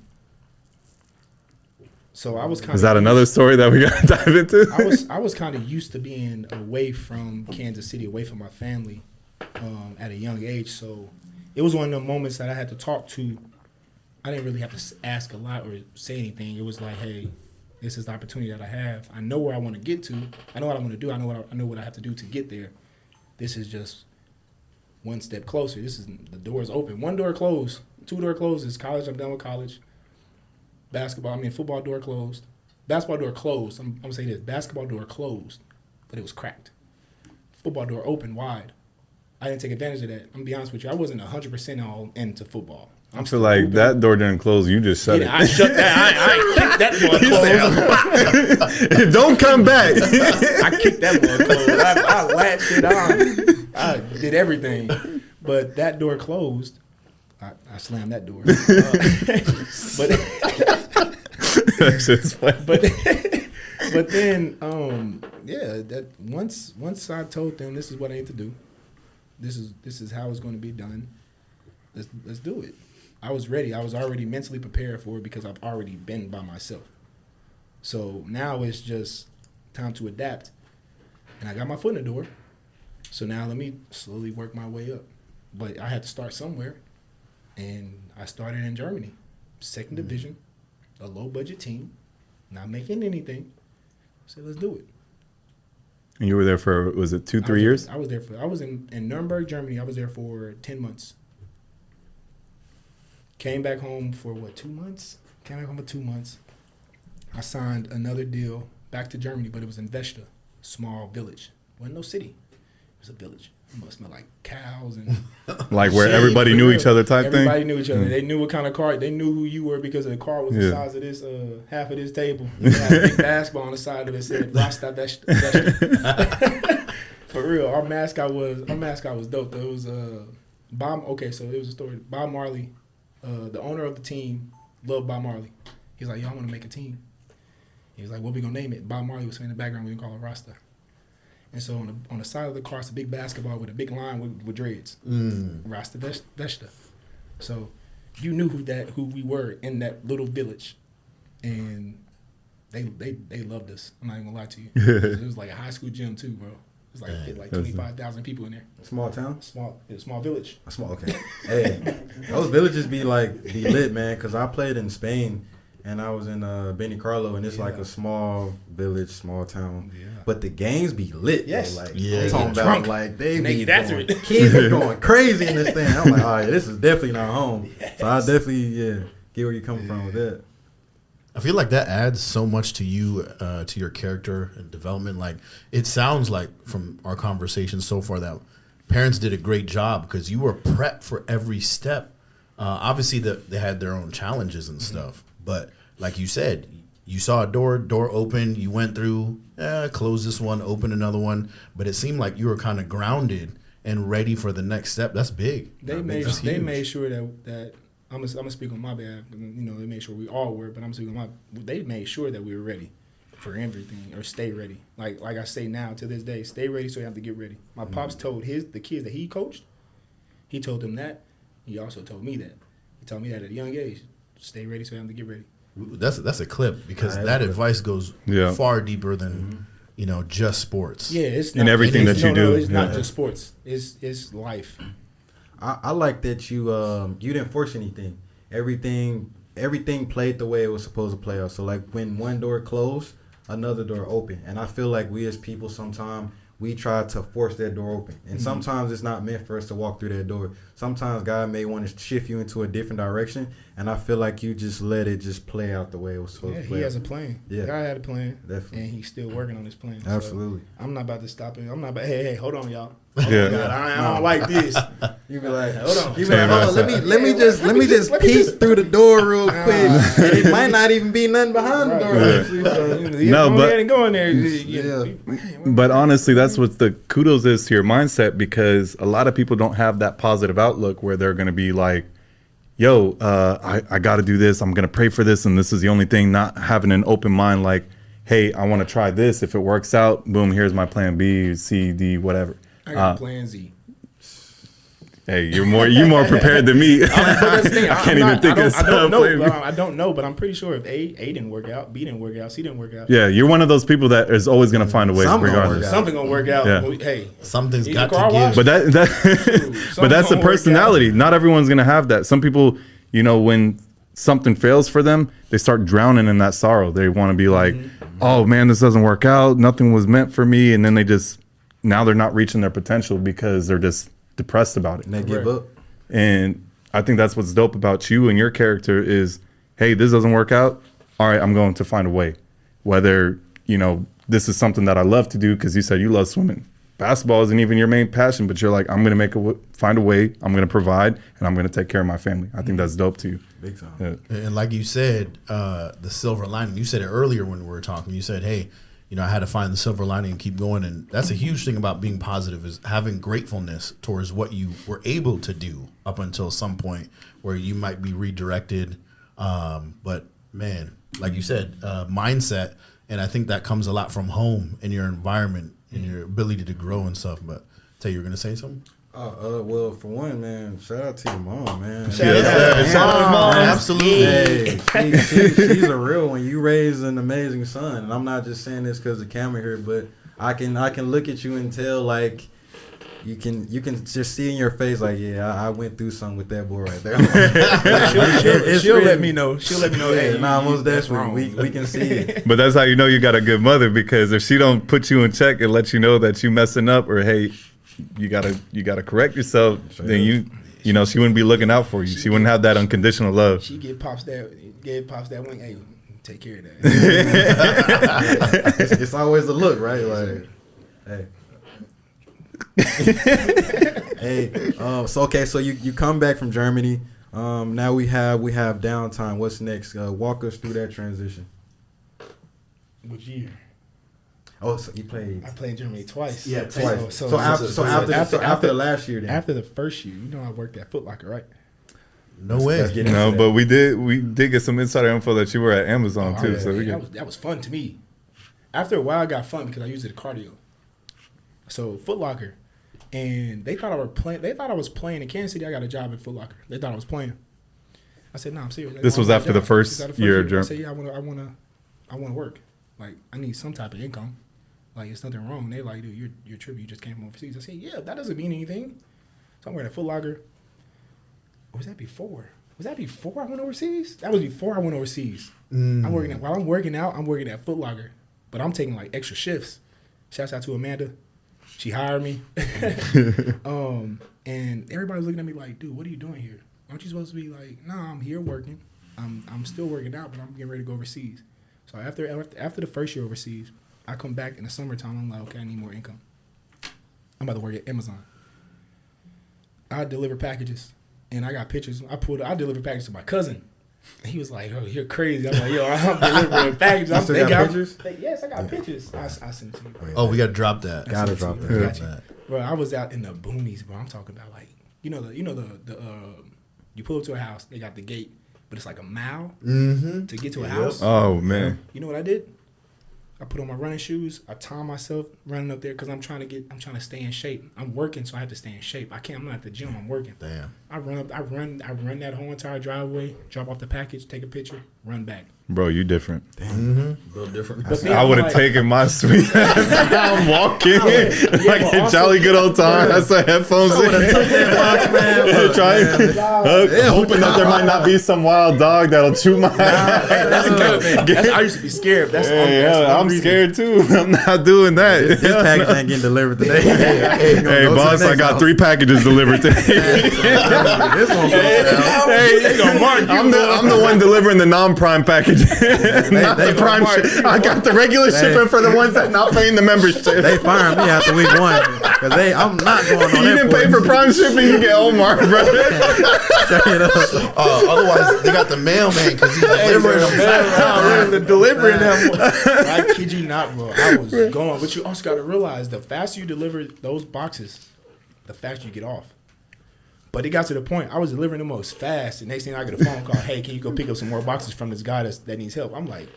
Speaker 4: So I was kind of.
Speaker 3: Is that another story that we got to [LAUGHS] dive into?
Speaker 4: I was I was kind of used to being away from Kansas City, away from my family, um, at a young age. So it was one of the moments that I had to talk to. I didn't really have to ask a lot or say anything. It was like, hey, this is the opportunity that I have. I know where I want to get to. I know what I want to do. I know what I, I know what I have to do to get there. This is just one step closer. This is the door is open. One door closed. Two door closes. College. I'm done with college. Basketball. I mean, football door closed. Basketball door closed. I'm, I'm gonna say this. Basketball door closed, but it was cracked. Football door open wide. I didn't take advantage of that. I'm gonna be honest with you. I wasn't 100 percent all into football. I'm still
Speaker 3: like that door didn't close. You just shut
Speaker 4: Yeah, I shut that. I, I kicked that [LAUGHS] door closed. [LAUGHS]
Speaker 3: Don't come back.
Speaker 4: I kicked that door closed. I, I latched it on. I did everything, but that door closed. I, I slammed that door. [LAUGHS] Uh, but
Speaker 3: That's just funny.
Speaker 4: but but then um yeah that once once I told them this is what I need to do, this is this is how it's going to be done. Let's let's do it. I was ready. I was already mentally prepared for it because I've already been by myself. So now it's just time to adapt, and I got my foot in the door. So now let me slowly work my way up. But I had to start somewhere, and I started in Germany, 2nd mm-hmm. division, a low budget team, not making anything. I said, let's do it.
Speaker 3: And you were there for was it two, three
Speaker 4: was
Speaker 3: years?
Speaker 4: there- I was there for. I was in in Nuremberg, Germany. I was there for ten months. Came back home for what two months? Came back home for two months. I signed another deal back to Germany, but it was in Vechta, small village. wasn't no city. It was a village. Must smell like cows and [LAUGHS]
Speaker 3: Like where
Speaker 4: Shit,
Speaker 3: everybody knew
Speaker 4: real.
Speaker 3: each other type
Speaker 4: Everybody
Speaker 3: thing.
Speaker 4: Everybody knew each other.
Speaker 3: Mm.
Speaker 4: They knew what kind of car. They knew who you were because the car was the size of this, uh, half of this table. [LAUGHS] Had a big basketball on the side of it said Rasta Vesh- [LAUGHS] For real, our mascot was our mascot was dope. Though. It was uh, Bob. Okay, so it was a story. Bob Marley, uh, the owner of the team, loved Bob Marley. He's like, y'all want to make a team? He was like, what we gonna name it? Bob Marley was saying in the background. We gonna call it Rasta. And so on the on the side of the car, it's a big basketball with a big line with, with dreads.
Speaker 1: Mm.
Speaker 4: Rasta Vesh- Vechta. So you knew who that who we were in that little village, and they they they loved us. I'm not even gonna lie to you. [LAUGHS] it was like a high school gym too, bro. It was like fit like twenty five thousand people in there.
Speaker 2: Small town.
Speaker 4: Small, it a small village.
Speaker 2: A Small. Okay. Hey, those villages be like be lit, man. Cause I played in Spain, and I was in uh, Benicarló, and it's like a small village, small town.
Speaker 4: Yeah.
Speaker 2: But the games be lit.
Speaker 4: Yes.
Speaker 2: Though. Like,
Speaker 1: Yeah.
Speaker 2: I'm talking about
Speaker 4: drunk.
Speaker 2: like they
Speaker 4: And
Speaker 2: be
Speaker 4: get after
Speaker 2: going,
Speaker 4: it.
Speaker 2: kids are going crazy in this thing. I'm like, [LAUGHS] all right, this is definitely not home. So I definitely yeah get where you're coming from with that.
Speaker 1: I feel like that adds so much to you, uh, to your character and development. Like it sounds like from our conversation so far that parents did a great job because you were prepped for every step. Uh, obviously, the, they had their own challenges and stuff, but like you said, you saw a door, door open, you went through, eh, close this one, open another one, but it seemed like you were kind of grounded and ready for the next step. That's big.
Speaker 4: They
Speaker 1: That-
Speaker 4: made they
Speaker 1: huge.
Speaker 4: made sure that that I'm gonna, I'm gonna speak on my behalf. You know, they made sure we all were, but I'm speaking on my. They made sure that we were ready for everything or stay ready. Like like I say now to this day, stay ready so you have to get ready. My pops told his the kids that he coached, he told them that. He also told me that. He told me that at a young age. Stay ready so you have to get ready.
Speaker 1: That's that's a clip because
Speaker 2: Nah,
Speaker 1: that
Speaker 2: that's a
Speaker 1: advice goes
Speaker 3: Yeah.
Speaker 1: far deeper than you know just sports.
Speaker 4: Yeah, it's
Speaker 3: In
Speaker 4: not,
Speaker 3: everything
Speaker 4: it's-
Speaker 3: that you
Speaker 4: no, no,
Speaker 3: do,
Speaker 4: it's not just sports. It's it's life.
Speaker 2: I, I like that you um you didn't force anything. Everything everything played the way it was supposed to play out. So like when one door closed, another door opened. And I feel like we as people sometimes we try to force that door open. And
Speaker 4: Mm-hmm.
Speaker 2: sometimes it's not meant for us to walk through that door. Sometimes God may want to shift you into a different direction. And I feel like you just let it just play out the way it was supposed
Speaker 4: Yeah,
Speaker 2: to play.
Speaker 4: he
Speaker 2: play
Speaker 4: has a plan.
Speaker 2: Yeah.
Speaker 4: God had a plan,
Speaker 2: Definitely.
Speaker 4: and he's still working on his plan. So
Speaker 2: Absolutely.
Speaker 4: I'm not about to stop it. I'm not about. Hey, hey, hold on, y'all. [LAUGHS] Hold
Speaker 3: Yeah.
Speaker 4: God, I, I don't like this. [LAUGHS]
Speaker 2: You be like,
Speaker 4: Hold on.
Speaker 2: You be like, hold on, let me let me just
Speaker 4: let
Speaker 2: let
Speaker 4: me
Speaker 2: me
Speaker 4: just-
Speaker 2: just
Speaker 4: let me
Speaker 2: peek through the door real quick. [LAUGHS] And it might not even be nothing behind the door.
Speaker 4: Right.
Speaker 2: actually, so-
Speaker 3: No,
Speaker 4: no,
Speaker 3: but-
Speaker 4: but ain't going there.
Speaker 2: Yeah.
Speaker 3: But honestly, that's what the kudos is to your mindset because a lot of people don't have that positive outlook where they're going to be like, yo, uh, I, I got to do this. I'm going to pray for this. And this is the only thing, not having an open mind like, hey, I want to try this. If it works out, boom, here's my plan B, C, D, whatever.
Speaker 4: I got
Speaker 3: Uh,
Speaker 4: Plan Z.
Speaker 3: hey, you're more you're more prepared than me. [LAUGHS]
Speaker 4: But that's the thing,
Speaker 3: I
Speaker 4: I'm
Speaker 3: can't even
Speaker 4: not-
Speaker 3: think
Speaker 4: I
Speaker 3: of
Speaker 4: don't, I don't
Speaker 3: stuff.
Speaker 4: know.
Speaker 3: Plan B.
Speaker 4: But I don't know, but I'm pretty sure if A A didn't work out, B didn't work out, C didn't work out,
Speaker 3: Yeah, you're one of those people that is always going to find a way,
Speaker 2: Some gonna work out.
Speaker 4: something gonna work out.
Speaker 3: Yeah.
Speaker 4: Well, Hey,
Speaker 1: something's got to give.
Speaker 3: But that that [LAUGHS] but that's the personality. Not everyone's gonna have that. Some people, you know, when something fails for them, they start drowning in that sorrow. They want to be like, mm-hmm. "Oh man, this doesn't work out. Nothing was meant for me," and then they just now they're not reaching their potential because they're just depressed about it.
Speaker 2: And they give up.
Speaker 3: And I think that's what's dope about you and your character is, hey, this doesn't work out. All right, I'm going to find a way. Whether, you know, this is something that I love to do because you said you love swimming. Basketball isn't even your main passion, but you're like, I'm going to make a w- find a way. I'm going to provide and I'm going to take care of my family. I think that's dope to you.
Speaker 2: Big time.
Speaker 3: Yeah.
Speaker 1: And like you said, uh, the silver lining. You said it earlier when we were talking. You said, "Hey, you know, I had to find the silver lining and keep going." And that's a huge thing about being positive is having gratefulness towards what you were able to do up until some point where you might be redirected. Um, but man, like you said, uh, mindset, and I think that comes a lot from home and your environment and your ability to grow and stuff. But tell you, you're gonna say something.
Speaker 2: Uh, uh, well, for one, man, shout out to your mom, man.
Speaker 4: Shout out to
Speaker 1: Yeah, out to mom. Absolutely.
Speaker 2: Hey, she, she, she's a real one. You raised an amazing son, and I'm not just saying this because the camera here, but I can I can look at you and tell like you can you can just see in your face like yeah I, I went through something with that boy right there. [LAUGHS]
Speaker 4: she'll, she'll, she'll
Speaker 2: really-
Speaker 4: let me know. She'll let me know. Hey,
Speaker 2: nah, most
Speaker 4: that's
Speaker 2: definitely.
Speaker 4: wrong.
Speaker 2: We, we can see it.
Speaker 3: But that's how you know you got a good mother because if she don't put you in check and let you know that you messing up or hey, you gotta you gotta correct yourself, then you you know she wouldn't be looking out for you. She wouldn't have that unconditional love.
Speaker 4: She give pops that, gave pops that wing. Hey, take care of that. [LAUGHS]
Speaker 2: It's, it's always a look, right? Like, hey. [LAUGHS] hey, um, so okay, so you, you come back from Germany. Um, now we have we have downtime. What's next? Uh, walk us through that transition.
Speaker 4: Which year?
Speaker 2: Oh, so you played
Speaker 4: I played in Germany twice.
Speaker 1: Yeah,
Speaker 2: twice.
Speaker 4: So,
Speaker 2: So, after, so after,
Speaker 4: after-
Speaker 2: so after,
Speaker 4: after-
Speaker 2: the last year, then
Speaker 4: after the first year, you know I worked at Foot Locker, right?
Speaker 1: No way.
Speaker 2: let's get into
Speaker 3: No, but we did we did get some insider info that you were at Amazon
Speaker 4: Oh,
Speaker 3: too.
Speaker 4: yeah,
Speaker 3: So we
Speaker 4: that, was, that was fun to me. After a while, it got fun because I used it at cardio. So Foot Locker, and they thought I were playing. They thought I was playing in Kansas City. I got a job at Foot Locker. They thought I was playing. I said, "No, I'm serious." They
Speaker 3: This was after the first
Speaker 4: This is after
Speaker 3: year of
Speaker 4: I said, "Yeah, I want to. I want to. I want to work. Like I need some type of income. Like it's nothing wrong." They like, "Dude, you're you're tripping. You just came from overseas." I said, "Yeah, that doesn't mean anything." So I'm wearing a Foot Locker. Or was that before? Was that before I went overseas? That was before I went overseas. I'm working at, while I'm working out. I'm working at Foot Locker, but I'm taking like extra shifts. Shouts out to Amanda. She hired me. [LAUGHS] um, and everybody's looking at me like, dude, what are you doing here? Aren't you supposed to be like, no, I'm here working. I'm I'm still working out, but I'm getting ready to go overseas. So after after, after the first year overseas, I come back in the summertime. I'm like, okay, I need more income. I'm about to work at Amazon. I deliver packages, and I got pictures. I pulled. I delivered packages to my cousin. And he was like, "Oh, you're crazy." I'm like, "Yo, I'm [LAUGHS] delivering packages." I'm,
Speaker 2: still
Speaker 4: they
Speaker 2: got pictures?
Speaker 4: They, yes, I got pictures. I, I sent it to you.
Speaker 1: Oh, we got to drop that.
Speaker 2: Gotta drop
Speaker 4: I
Speaker 2: that.
Speaker 4: got Bro, I was out in the boonies, bro. I'm talking about like you know the you know the the uh, you pull up to a house, they got the gate, but it's like a mile
Speaker 1: Mm-hmm.
Speaker 4: to get to a house.
Speaker 3: oh man,
Speaker 4: You know what I did? I put on my running shoes. I time myself running up there because I'm trying to get. I'm trying to stay in shape. I'm working, so I have to stay in shape. I can't. I'm not at the gym. I'm working.
Speaker 1: Damn.
Speaker 4: I run up. I run. I run that whole entire driveway. Drop off the package. Take a picture. Run back.
Speaker 3: Bro, you different.
Speaker 1: Mm-hmm. A little different.
Speaker 4: But
Speaker 3: I
Speaker 4: I'm
Speaker 3: would have
Speaker 4: like-
Speaker 3: taken my sweet [LAUGHS] ass I'm walking
Speaker 4: Yeah,
Speaker 3: like
Speaker 4: but
Speaker 3: a jolly good old time. That's the headphones in. [LAUGHS] Trying, uh, hoping that there might not be some wild dog that'll chew my ass.
Speaker 4: That's good. That's, I used to be scared. That's,
Speaker 3: Yeah,
Speaker 4: that's
Speaker 3: yeah,
Speaker 4: the
Speaker 3: I'm
Speaker 4: reason.
Speaker 3: scared too. [LAUGHS] I'm not doing that.
Speaker 2: This package ain't getting delivered today.
Speaker 3: Hey,
Speaker 2: Go to
Speaker 3: boss,
Speaker 2: the
Speaker 3: I got
Speaker 2: house.
Speaker 3: three packages delivered today.
Speaker 2: this one goes down.
Speaker 3: hey, I'm I'm the one delivering the non-prime package, not
Speaker 2: they
Speaker 3: the prime.
Speaker 4: mark
Speaker 3: Shi- I got the regular shipping for the [LAUGHS] ones that not paying the membership.
Speaker 2: They firing me after week one because they. I'm not going on.
Speaker 3: you didn't pay for prime shipping, you get Omar, bro.
Speaker 2: Check it out.
Speaker 1: Uh, otherwise, they got the mailman because he's [LAUGHS] delivering them.
Speaker 4: Wow, the delivering them. I kid you not, bro. I was going, but you also got to realize the faster you deliver those boxes, the faster you get off. But it got to the point I was delivering the most fast, and next thing I get a phone call, "Hey, can you go pick up some more boxes from this guy that's, that needs help?" I'm like,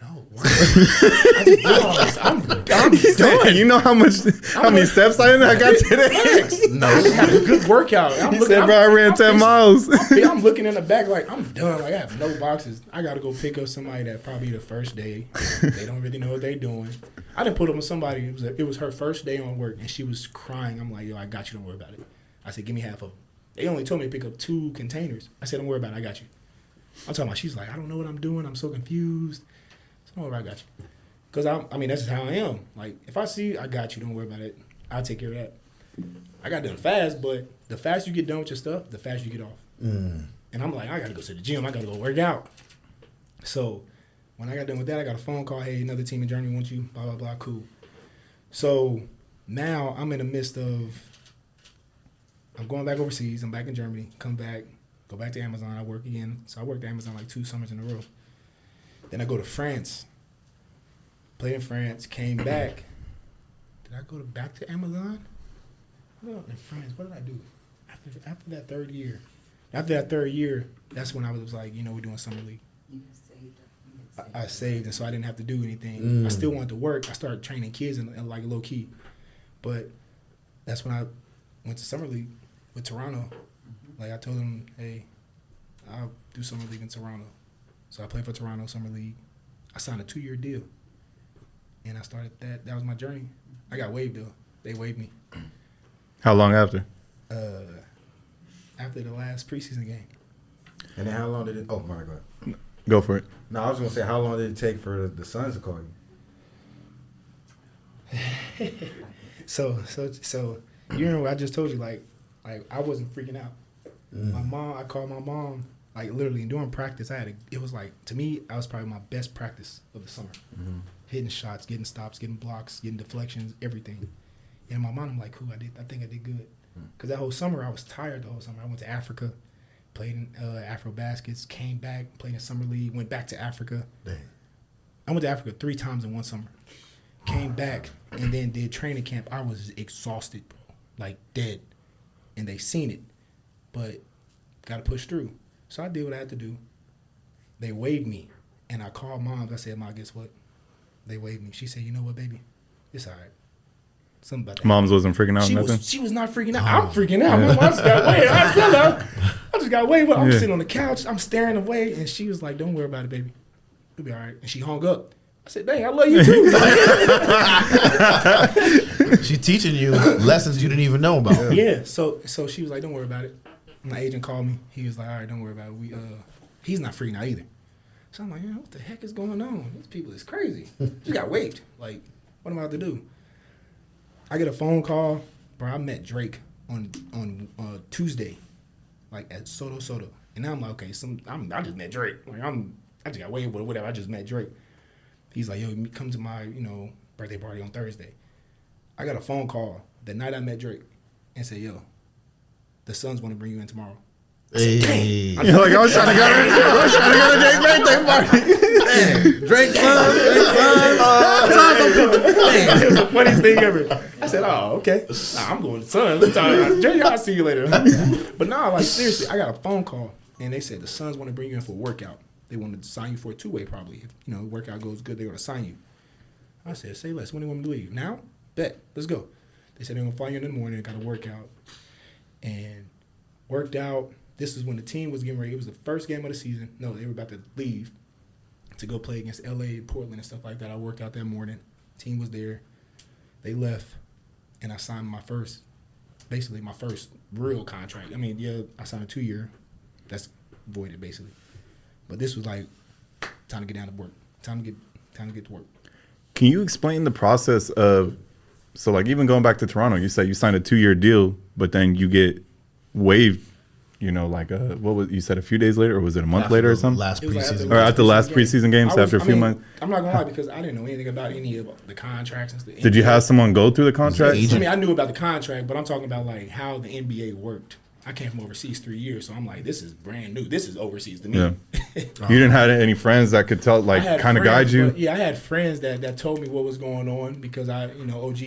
Speaker 4: "No. I just did all this. I'm, [LAUGHS] I'm done."
Speaker 3: you know how much, how many steps I, I got today? [LAUGHS]
Speaker 4: no, I just had a good workout. I'm
Speaker 3: He
Speaker 4: looking-
Speaker 3: said, bro, I
Speaker 4: I'm-
Speaker 3: ran
Speaker 4: I'm
Speaker 3: 10
Speaker 4: facing-
Speaker 3: miles.
Speaker 4: Yeah, I'm looking in the back like I'm done. Like I have no boxes. I gotta go pick up somebody that probably the first day. They don't really know what they're doing. I didn't put up with somebody. It was a, it was her first day on work, and she was crying. I'm like, yo, I got you. Don't worry about it. I said, give me half of them. They only told me to pick up two containers. I said, don't worry about it. I got you. I'm talking about. She's like, I don't know what I'm doing. I'm so confused. So don't worry, I got you. Cause I, I mean, that's just how I am. Like if I see, you, I got you. Don't worry about it. I'll take care of that. I got done fast, but the faster you get done with your stuff, the faster you get off. Mm. And I'm like, I gotta go to the gym. I gotta go work out. So when I got done with that, I got a phone call. Hey, another team in Germany wants you. Blah blah blah. Cool. So now I'm in the midst of. I'm going back overseas. I'm back in Germany. Come back. Go back to Amazon. I work again. So I worked at Amazon like two summers in a row. Then I go to France. Played in France. Came back. Did I go to, back to Amazon? No, in France. What did I do? After, after that third year. After that third year, that's when I was like, you know, we're doing summer league.
Speaker 5: You saved up. You
Speaker 4: I, I saved, and so I didn't have to do anything. I mm. still wanted to work. I started training kids and, and like low key, but that's when I went to summer league with Toronto. Like I told them, hey, I'll do summer league in Toronto. So I played for Toronto summer league. I signed a two year deal, and I started that. That was my journey. I got waived though. They waived me [CLEARS THROAT]
Speaker 3: How long after?
Speaker 4: uh, after the last preseason game.
Speaker 2: And then how long did it? Oh, my God.
Speaker 3: Go for it.
Speaker 2: No, I was gonna say how long did it take for the Suns to call you? [LAUGHS]
Speaker 4: So so so you remember I just told you like like I wasn't freaking out. My mm. mom, I called my mom like literally during practice. I had a, it was like to me I was probably my best practice of the summer, mm-hmm. hitting shots, getting stops, getting blocks, getting deflections, everything. And my mom, I'm like, cool, I did. I think I did good. Mm. Cause that whole summer I was tired. The whole summer I went to Africa, played in uh, AfroBaskets, came back, played in summer league, went back to Africa.
Speaker 1: Dang.
Speaker 4: I went to Africa three times in one summer. Came back and then did training camp. I was exhausted, bro, like dead, and they seen it, but got to push through. So I did what I had to do. They waived me, and I called mom. I said, "Mom, guess what? They waived me." She said, "You know what, baby? It's all right. Something about that."
Speaker 3: Moms wasn't freaking out.
Speaker 4: She
Speaker 3: nothing.
Speaker 4: was she was not freaking out. Oh. I'm freaking out. I just got way. I, you know, I just got way. I'm
Speaker 3: Yeah.
Speaker 4: sitting on the couch. I'm staring away, and she was like, "Don't worry about it, baby. It'll be all right." And she hung up. I said, "Dang, I love you too." [LAUGHS]
Speaker 1: She's teaching you lessons you didn't even know about.
Speaker 4: yeah. So so she was like, "Don't worry about it." My agent called me. He was like, "All right, don't worry about it. We uh, he's not free now either." So I'm like, "Yeah, what the heck is going on? These people is crazy. Just got waived. Like, what am I about to do?" I get a phone call, bro. I met Drake on on uh, Tuesday, like at Sotto Sotto, and now I'm like, okay, some I'm, I just met Drake. Like I'm, I just got waived or whatever. I just met Drake. He's like, yo, come to my you know birthday party on Thursday. I got a phone call the night I met Drake, and said, yo, the Suns want to bring you in tomorrow.
Speaker 1: Hey. [LAUGHS]
Speaker 3: You're like, I was trying to go. I was trying to go to Jake's birthday party.
Speaker 2: Drake son, Drake
Speaker 4: it was the funniest thing ever. I said, "Oh, okay. Nah, I'm going to Suns. Let's [LAUGHS] talk. I'll see you later." but nah, like seriously, I got a phone call and they said the Suns want to bring you in for a workout. They wanted to sign you for a two way probably. If you know workout goes good, they're gonna sign you. I said, "Say less. When do you want me to leave? Now? Bet. Let's go." They said they're gonna fly you in the morning. Got a workout and worked out. This is when the team was getting ready. It was the first game of the season. No, they were about to leave to go play against LA, Portland, and stuff like that. I worked out that morning. Team was there. They left, and I signed my first, basically my first real contract. I mean, yeah, I signed a two year. That's voided basically, but this was like time to get down to work. Time to get time to get to work.
Speaker 3: Can you explain the process of so like even going back to Toronto, you said you signed a two year deal, but then you get waived. You know, like uh, what was you said a few days later, or was it a month
Speaker 1: After
Speaker 3: later or something?
Speaker 1: Last
Speaker 4: It was like
Speaker 1: preseason.
Speaker 3: Or at the last
Speaker 4: game.
Speaker 3: preseason games
Speaker 4: was-
Speaker 3: after a
Speaker 4: I
Speaker 3: few
Speaker 4: mean,
Speaker 3: months?
Speaker 4: I'm not gonna lie because I didn't know anything about any of the contracts and stuff.
Speaker 3: Did you have someone go through the contract?
Speaker 1: agent?
Speaker 4: I mean, I knew about the contract, but I'm talking about like how the NBA worked. I came from overseas three years, so I'm like, this is brand new. This is overseas to me.
Speaker 3: Yeah. [LAUGHS] You didn't have any friends that could tell, like, kind of guide you.
Speaker 4: yeah, I had friends that, that told me what was going on because I, you know, OG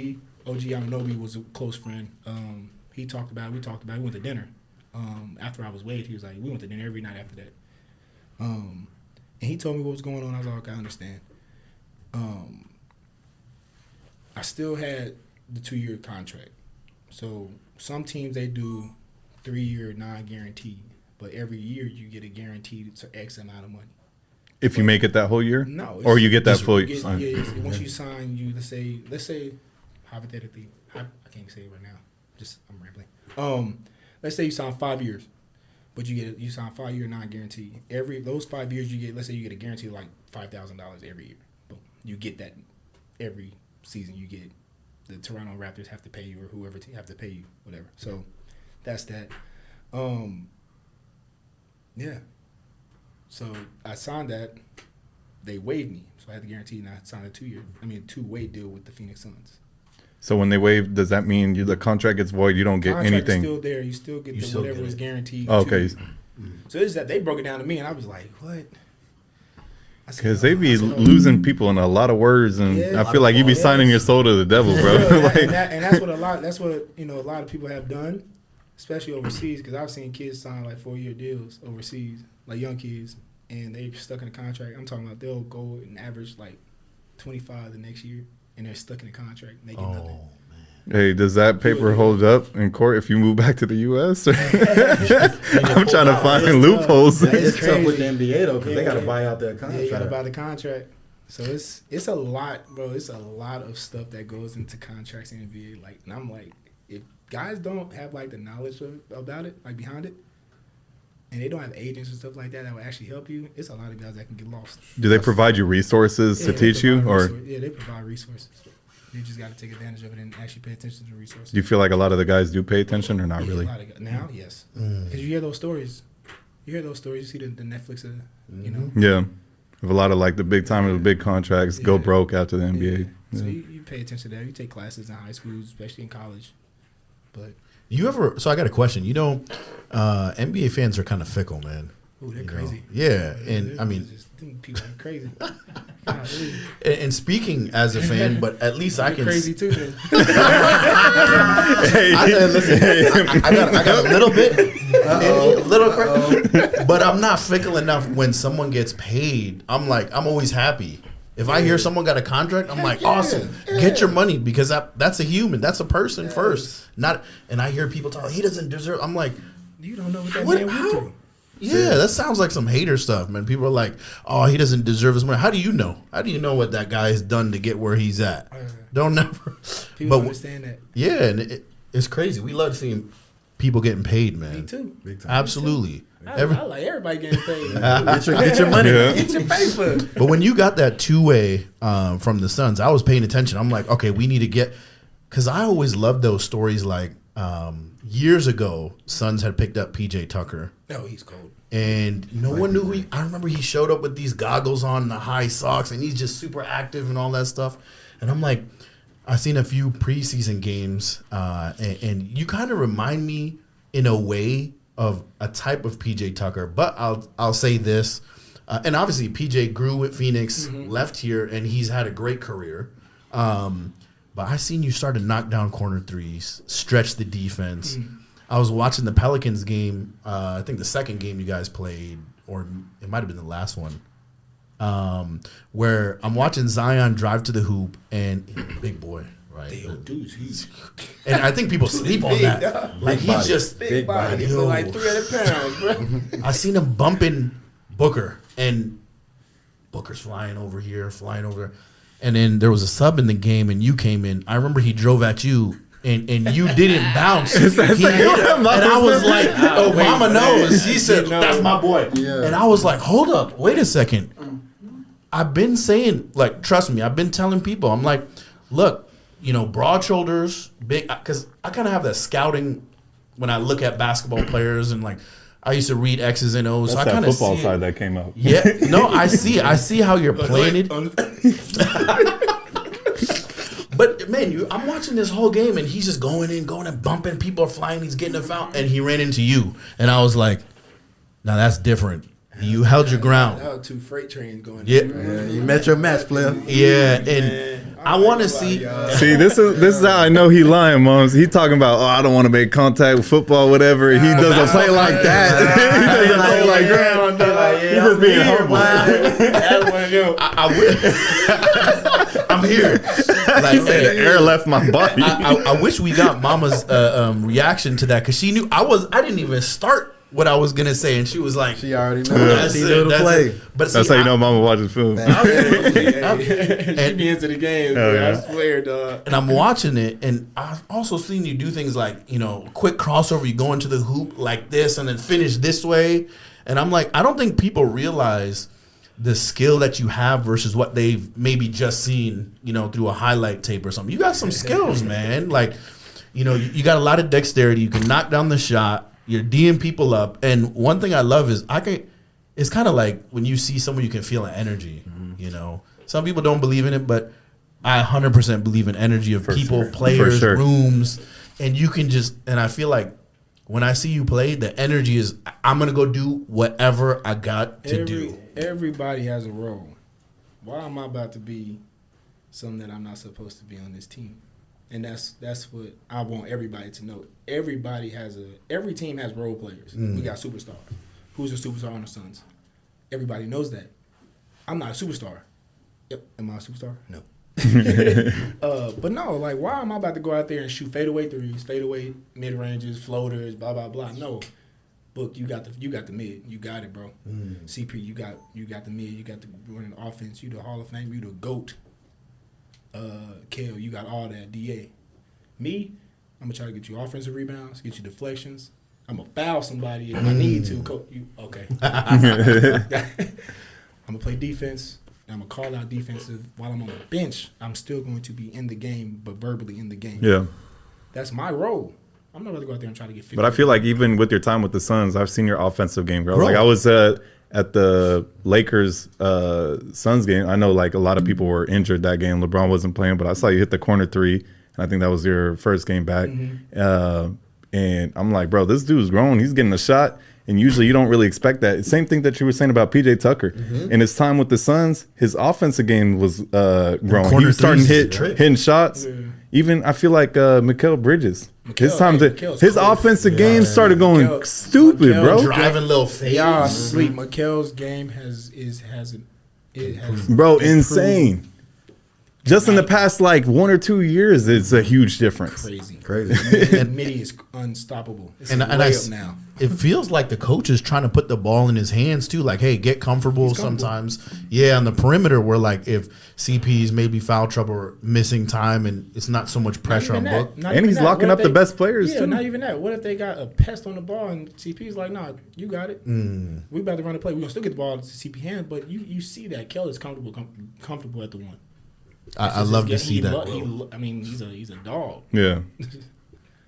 Speaker 4: OG Anunoby was a close friend. Um, he talked about it. We talked about it. We went to dinner Um, after I was waived, he was like, we went to dinner every night after that. Um, and he told me what was going on. I was like, okay, I understand. Um, I still had the two year contract. So some teams they do three year non guaranteed, but every year you get a guaranteed to X amount of money.
Speaker 3: If you make it that whole year,
Speaker 4: No,
Speaker 3: or you get that full.
Speaker 4: you get- yeah, [CLEARS THROAT] once you sign, you let's say let's say hypothetically, hy- I can't say it right now. Just I'm rambling. Um, let's say you sign five years, but you get you sign five year non guarantee. Every those five years you get let's say you get a guarantee like five thousand dollars every year. Boom, you get that every season. You get the Toronto Raptors have to pay you or whoever te- have to pay you whatever. So that's that. Um, yeah. So I signed that. They waived me, so I had to guarantee, and I signed a two year, I mean, two way deal with the Phoenix Suns.
Speaker 3: So when they waive, does that mean you, the contract gets void? You don't get
Speaker 4: Contract
Speaker 3: anything.
Speaker 4: is still there. You still get
Speaker 1: You
Speaker 4: the
Speaker 1: still
Speaker 4: whatever
Speaker 1: get
Speaker 4: was
Speaker 1: it.
Speaker 4: guaranteed.
Speaker 3: Oh,
Speaker 4: to
Speaker 3: okay.
Speaker 4: you. So it's that they broke it down to me, and I was like, "What?" I said,
Speaker 3: Because they
Speaker 4: "Oh."
Speaker 3: be
Speaker 4: said, "Oh."
Speaker 3: losing people in a lot of words, and
Speaker 4: Yeah.
Speaker 3: I feel like you be
Speaker 4: Yes.
Speaker 3: signing your soul to the devil, bro.
Speaker 4: Yeah, [LAUGHS] and,
Speaker 3: like,
Speaker 4: that, and that's what a lot. That's what you know. A lot of people have done, especially overseas. Because I've seen kids sign like four year deals overseas, like young kids, and they're stuck in a contract. I'm talking about they'll go and average like 25 the next year, and they're stuck in a contract making
Speaker 1: Oh
Speaker 4: nothing.
Speaker 3: hey, does that paper hold up in court if you move back to the U.S.? [LAUGHS] [LAUGHS] I'm trying to find
Speaker 4: It's
Speaker 3: loopholes.
Speaker 4: tough.
Speaker 2: It's
Speaker 4: It's
Speaker 2: tough with the. NBA though, because they got to buy out their contract.
Speaker 4: Yeah,
Speaker 2: contract.
Speaker 4: you gotta buy the contract. So it's it's a lot, bro. It's a lot of stuff that goes into contracts in NBA. Like, and I'm like, if guys don't have like the knowledge of, about it, like behind it, and they don't have agents and stuff like that that will actually help you, it's a lot of guys that can get lost.
Speaker 3: Do they provide you resources
Speaker 4: Yeah,
Speaker 3: to teach you,
Speaker 4: provide
Speaker 3: or
Speaker 4: resou- yeah, they provide resources. You just got to take advantage of it and actually pay attention to the resources.
Speaker 3: do you feel like a lot of the guys do pay attention, or not
Speaker 4: Yeah,
Speaker 3: really?
Speaker 4: a lot of guys- now, yes, because you hear those stories. You hear those stories. You see the, the Netflix, uh, you know.
Speaker 3: Yeah, of a lot of like the big time of the big contracts go broke after the NBA.
Speaker 4: Yeah. So you, you pay attention to that. You take classes in high school, especially in college. But
Speaker 1: You ever? So I got a question. You know, uh, NBA fans are kind of fickle, man.
Speaker 4: ooh, they're
Speaker 1: You know?
Speaker 4: crazy.
Speaker 1: Yeah, and
Speaker 4: They're
Speaker 1: I mean,
Speaker 4: just, people are crazy. [LAUGHS] Golly.
Speaker 1: and, and speaking as a fan, but at least I can.
Speaker 4: crazy too. Then. [LAUGHS]
Speaker 1: I, listen, I, I got, I got a little bit, a little, cra- [LAUGHS] but I'm not fickle enough. When someone gets paid, I'm like, I'm always happy. If I hear someone got a contract, I'm like, awesome, get your money because that, that's a human, that's a person first, not. And I hear people talk, he doesn't deserve. I'm like,
Speaker 4: You don't know what that
Speaker 1: What-
Speaker 4: man went through.
Speaker 1: yeah, that sounds like some hater stuff, man. People are like, oh, he doesn't deserve his money. How do you know? How do you know what that guy has done to get where he's at? Don't never. [LAUGHS]
Speaker 4: People
Speaker 1: But
Speaker 4: understand that.
Speaker 1: yeah, and it, it's crazy. We love seeing people getting paid, man.
Speaker 4: Me too.
Speaker 2: Big time.
Speaker 1: Absolutely.
Speaker 4: I,
Speaker 1: Every-
Speaker 4: I like everybody getting paid. [LAUGHS]
Speaker 2: Get your, get your money.
Speaker 3: Yeah.
Speaker 4: Get your paper.
Speaker 1: but when you got that two way um, from the Suns, I was paying attention. I'm like, okay, we need to get because I always loved those stories. Like um, years ago, Suns had picked up PJ Tucker.
Speaker 4: No, he's cold.
Speaker 1: and no one knew who he. I remember he showed up with these goggles on, the high socks, and he's just super active and all that stuff. And I'm like, I've seen a few preseason games, uh, and, and you kind of remind me in a way of a type of PJ Tucker. But I'll I'll say this, uh, and obviously PJ grew with Phoenix, left here, and he's had a great career. Um, but I seen you start to knock down corner threes, stretch the defense. I was watching the Pelicans game. Uh, I think the second game you guys played, or it might have been the last one, um, where I'm watching Zion drive to the hoop and [CLEARS THROAT] big boy, right?
Speaker 4: Dude, he's [LAUGHS]
Speaker 1: And I think people sleep on [LAUGHS] that. Like he's
Speaker 2: body.
Speaker 1: just
Speaker 4: big,
Speaker 2: Big
Speaker 4: body.
Speaker 2: body.
Speaker 4: He feel
Speaker 1: Yo.
Speaker 4: like 300 pounds, bro. [LAUGHS]
Speaker 1: I seen him bumping Booker and Booker's flying over here, flying over there. And then there was a sub in the game and you came in. I remember he drove at you and, and you didn't bounce. He hit it. and I was like, oh, mama knows. She said, that's my boy.
Speaker 2: Yeah.
Speaker 1: And I was like, hold up, wait a second. I've been saying, like, trust me, I've been telling people, I'm like, look, you know, broad shoulders, big, because I kind of have that scouting when I look at basketball [CLEARS THROAT] players and like, I used to read X's and O's. so I kind
Speaker 3: that
Speaker 1: of
Speaker 3: football
Speaker 1: see
Speaker 3: side
Speaker 1: it.
Speaker 3: that came out.
Speaker 1: Yeah, no, I [LAUGHS] see, I see how you're playing it. [LAUGHS] But man, you, I'm watching this whole game and he's just going in, going and bumping. People are flying. He's getting a foul, and he ran into you. And I was like, "Now that's different. You held your ground."
Speaker 4: That two freight trains going.
Speaker 1: Yeah.
Speaker 4: in, bro.
Speaker 2: Yeah, you met your match, player.
Speaker 1: Yeah, and
Speaker 4: Man,
Speaker 1: I want to see.
Speaker 3: See, this is this is how I know he lying, moms. He talking about, oh, I don't want to make contact with football, whatever. He doesn't play like that. he doesn't play like that. He's just being humble. [LAUGHS]
Speaker 4: That's one of them.
Speaker 1: I, I wish. [LAUGHS] I'm here. Like,
Speaker 3: He said the air left my body.
Speaker 1: I, I, I wish we got Mama's uh, um, reaction to that because she knew I was. I didn't even start what I was gonna say, and she was like,
Speaker 2: She already knows. She knew the
Speaker 1: that's
Speaker 2: play.
Speaker 1: it. But
Speaker 3: That's
Speaker 1: see,
Speaker 3: how you
Speaker 1: I-
Speaker 3: know Mama watches film. [LAUGHS]
Speaker 4: she be into the game,
Speaker 3: Hell
Speaker 4: bro.
Speaker 3: yeah.
Speaker 4: I swear, dog.
Speaker 1: and I'm watching it, and I've also seen you do things like, you know, quick crossover, you go into the hoop like this and then finish this way. And I'm like, I don't think people realize the skill that you have versus what they've maybe just seen, you know, through a highlight tape or something. You got some skills, man. Like, you know, you, you got a lot of dexterity. You can knock down the shot. You're D'ing people up. And one thing I love is I can. It's kind of like when you see someone, you can feel an energy. Mm-hmm. You know, some people don't believe in it, but I 100% believe in energy of people,
Speaker 3: sure.
Speaker 1: players,
Speaker 3: sure.
Speaker 1: rooms, and you can just. And I feel like when I see you play, the energy is I'm gonna go do whatever I got to
Speaker 4: Every,
Speaker 1: do.
Speaker 4: Everybody has a role. Why am I about to be something that I'm not supposed to be on this team? And that's that's what I want everybody to know. Everybody has a every team has role players. We got superstars. Who's a superstar on the Suns? Everybody knows that. I'm not a superstar. Yep. Am I a superstar? No. [LAUGHS] [LAUGHS] uh, but no, like, why am I about to go out there and shoot fadeaway threes, fadeaway mid ranges, floaters, blah blah blah? No, book, you got the you got the mid, you got it, bro. CP, you got you got the mid, you got the running offense, you the Hall of Fame, you the goat. Uh, Kale, you got all that. Da, me, I'm gonna try to get you offensive rebounds, get you deflections. I'm gonna foul somebody if I need to. Co- you okay? [LAUGHS] [LAUGHS] I'm gonna play defense. I'm gonna call out defensive while I'm on the bench. I'm still going to be in the game, but verbally in the game.
Speaker 3: Yeah.
Speaker 4: That's my role. I'm not going to go out there and try to get. 50.
Speaker 3: But I feel like even with your time with the Suns, I've seen your offensive game, bro.
Speaker 1: Bro.
Speaker 3: Like I was uh, at the Lakers uh, Suns game. I know like a lot of people were injured that game. LeBron wasn't playing, but I saw you hit the corner three, and I think that was your first game back. Uh, and I'm like, bro, this dude's grown. He's getting a shot. And usually you don't really expect that. Same thing that you were saying about PJ Tucker. In his time with the Suns, his offensive game was uh, growing. He was starting to hit hitting shots. Even I feel like uh, Mikal Bridges. His
Speaker 4: Mikal,
Speaker 3: times
Speaker 4: hey,
Speaker 3: that his
Speaker 4: cool.
Speaker 3: offensive game started going
Speaker 4: Mikal-
Speaker 3: stupid,
Speaker 4: Mikal
Speaker 3: bro.
Speaker 1: Driving little fades.
Speaker 4: y'all sleep. Mikal's game has is has an it has
Speaker 3: Bro,
Speaker 4: improved
Speaker 3: insane. Just in the past like one or two years, it's a huge difference.
Speaker 4: Crazy,
Speaker 2: Crazy. [LAUGHS]
Speaker 4: And [LAUGHS] Mitty is unstoppable. It's
Speaker 1: and,
Speaker 4: and,
Speaker 1: and I,
Speaker 4: way
Speaker 1: s-
Speaker 4: up now.
Speaker 1: it feels like the coach is trying to put the ball in his hands too. Like, hey, get comfortable.
Speaker 4: comfortable.
Speaker 1: Sometimes, yeah, on the perimeter, where like if CP's maybe foul trouble or missing time, and it's not so much pressure on
Speaker 4: Not even
Speaker 1: Book.
Speaker 4: Not
Speaker 3: And he's
Speaker 4: that.
Speaker 3: locking
Speaker 4: What
Speaker 3: up
Speaker 4: if
Speaker 3: the best players,
Speaker 4: Yeah,
Speaker 3: too.
Speaker 4: not even that. What if they got a pest on the ball and CP's like, nah, you got it.
Speaker 1: Mm.
Speaker 4: We about to run the play. We gonna still get the ball to CP hand, but you you see that Kel is comfortable com- comfortable at the one.
Speaker 1: I, I love to see
Speaker 4: he
Speaker 1: that.
Speaker 4: lo- he lo- I mean, he's a he's a dog.
Speaker 3: Yeah. [LAUGHS]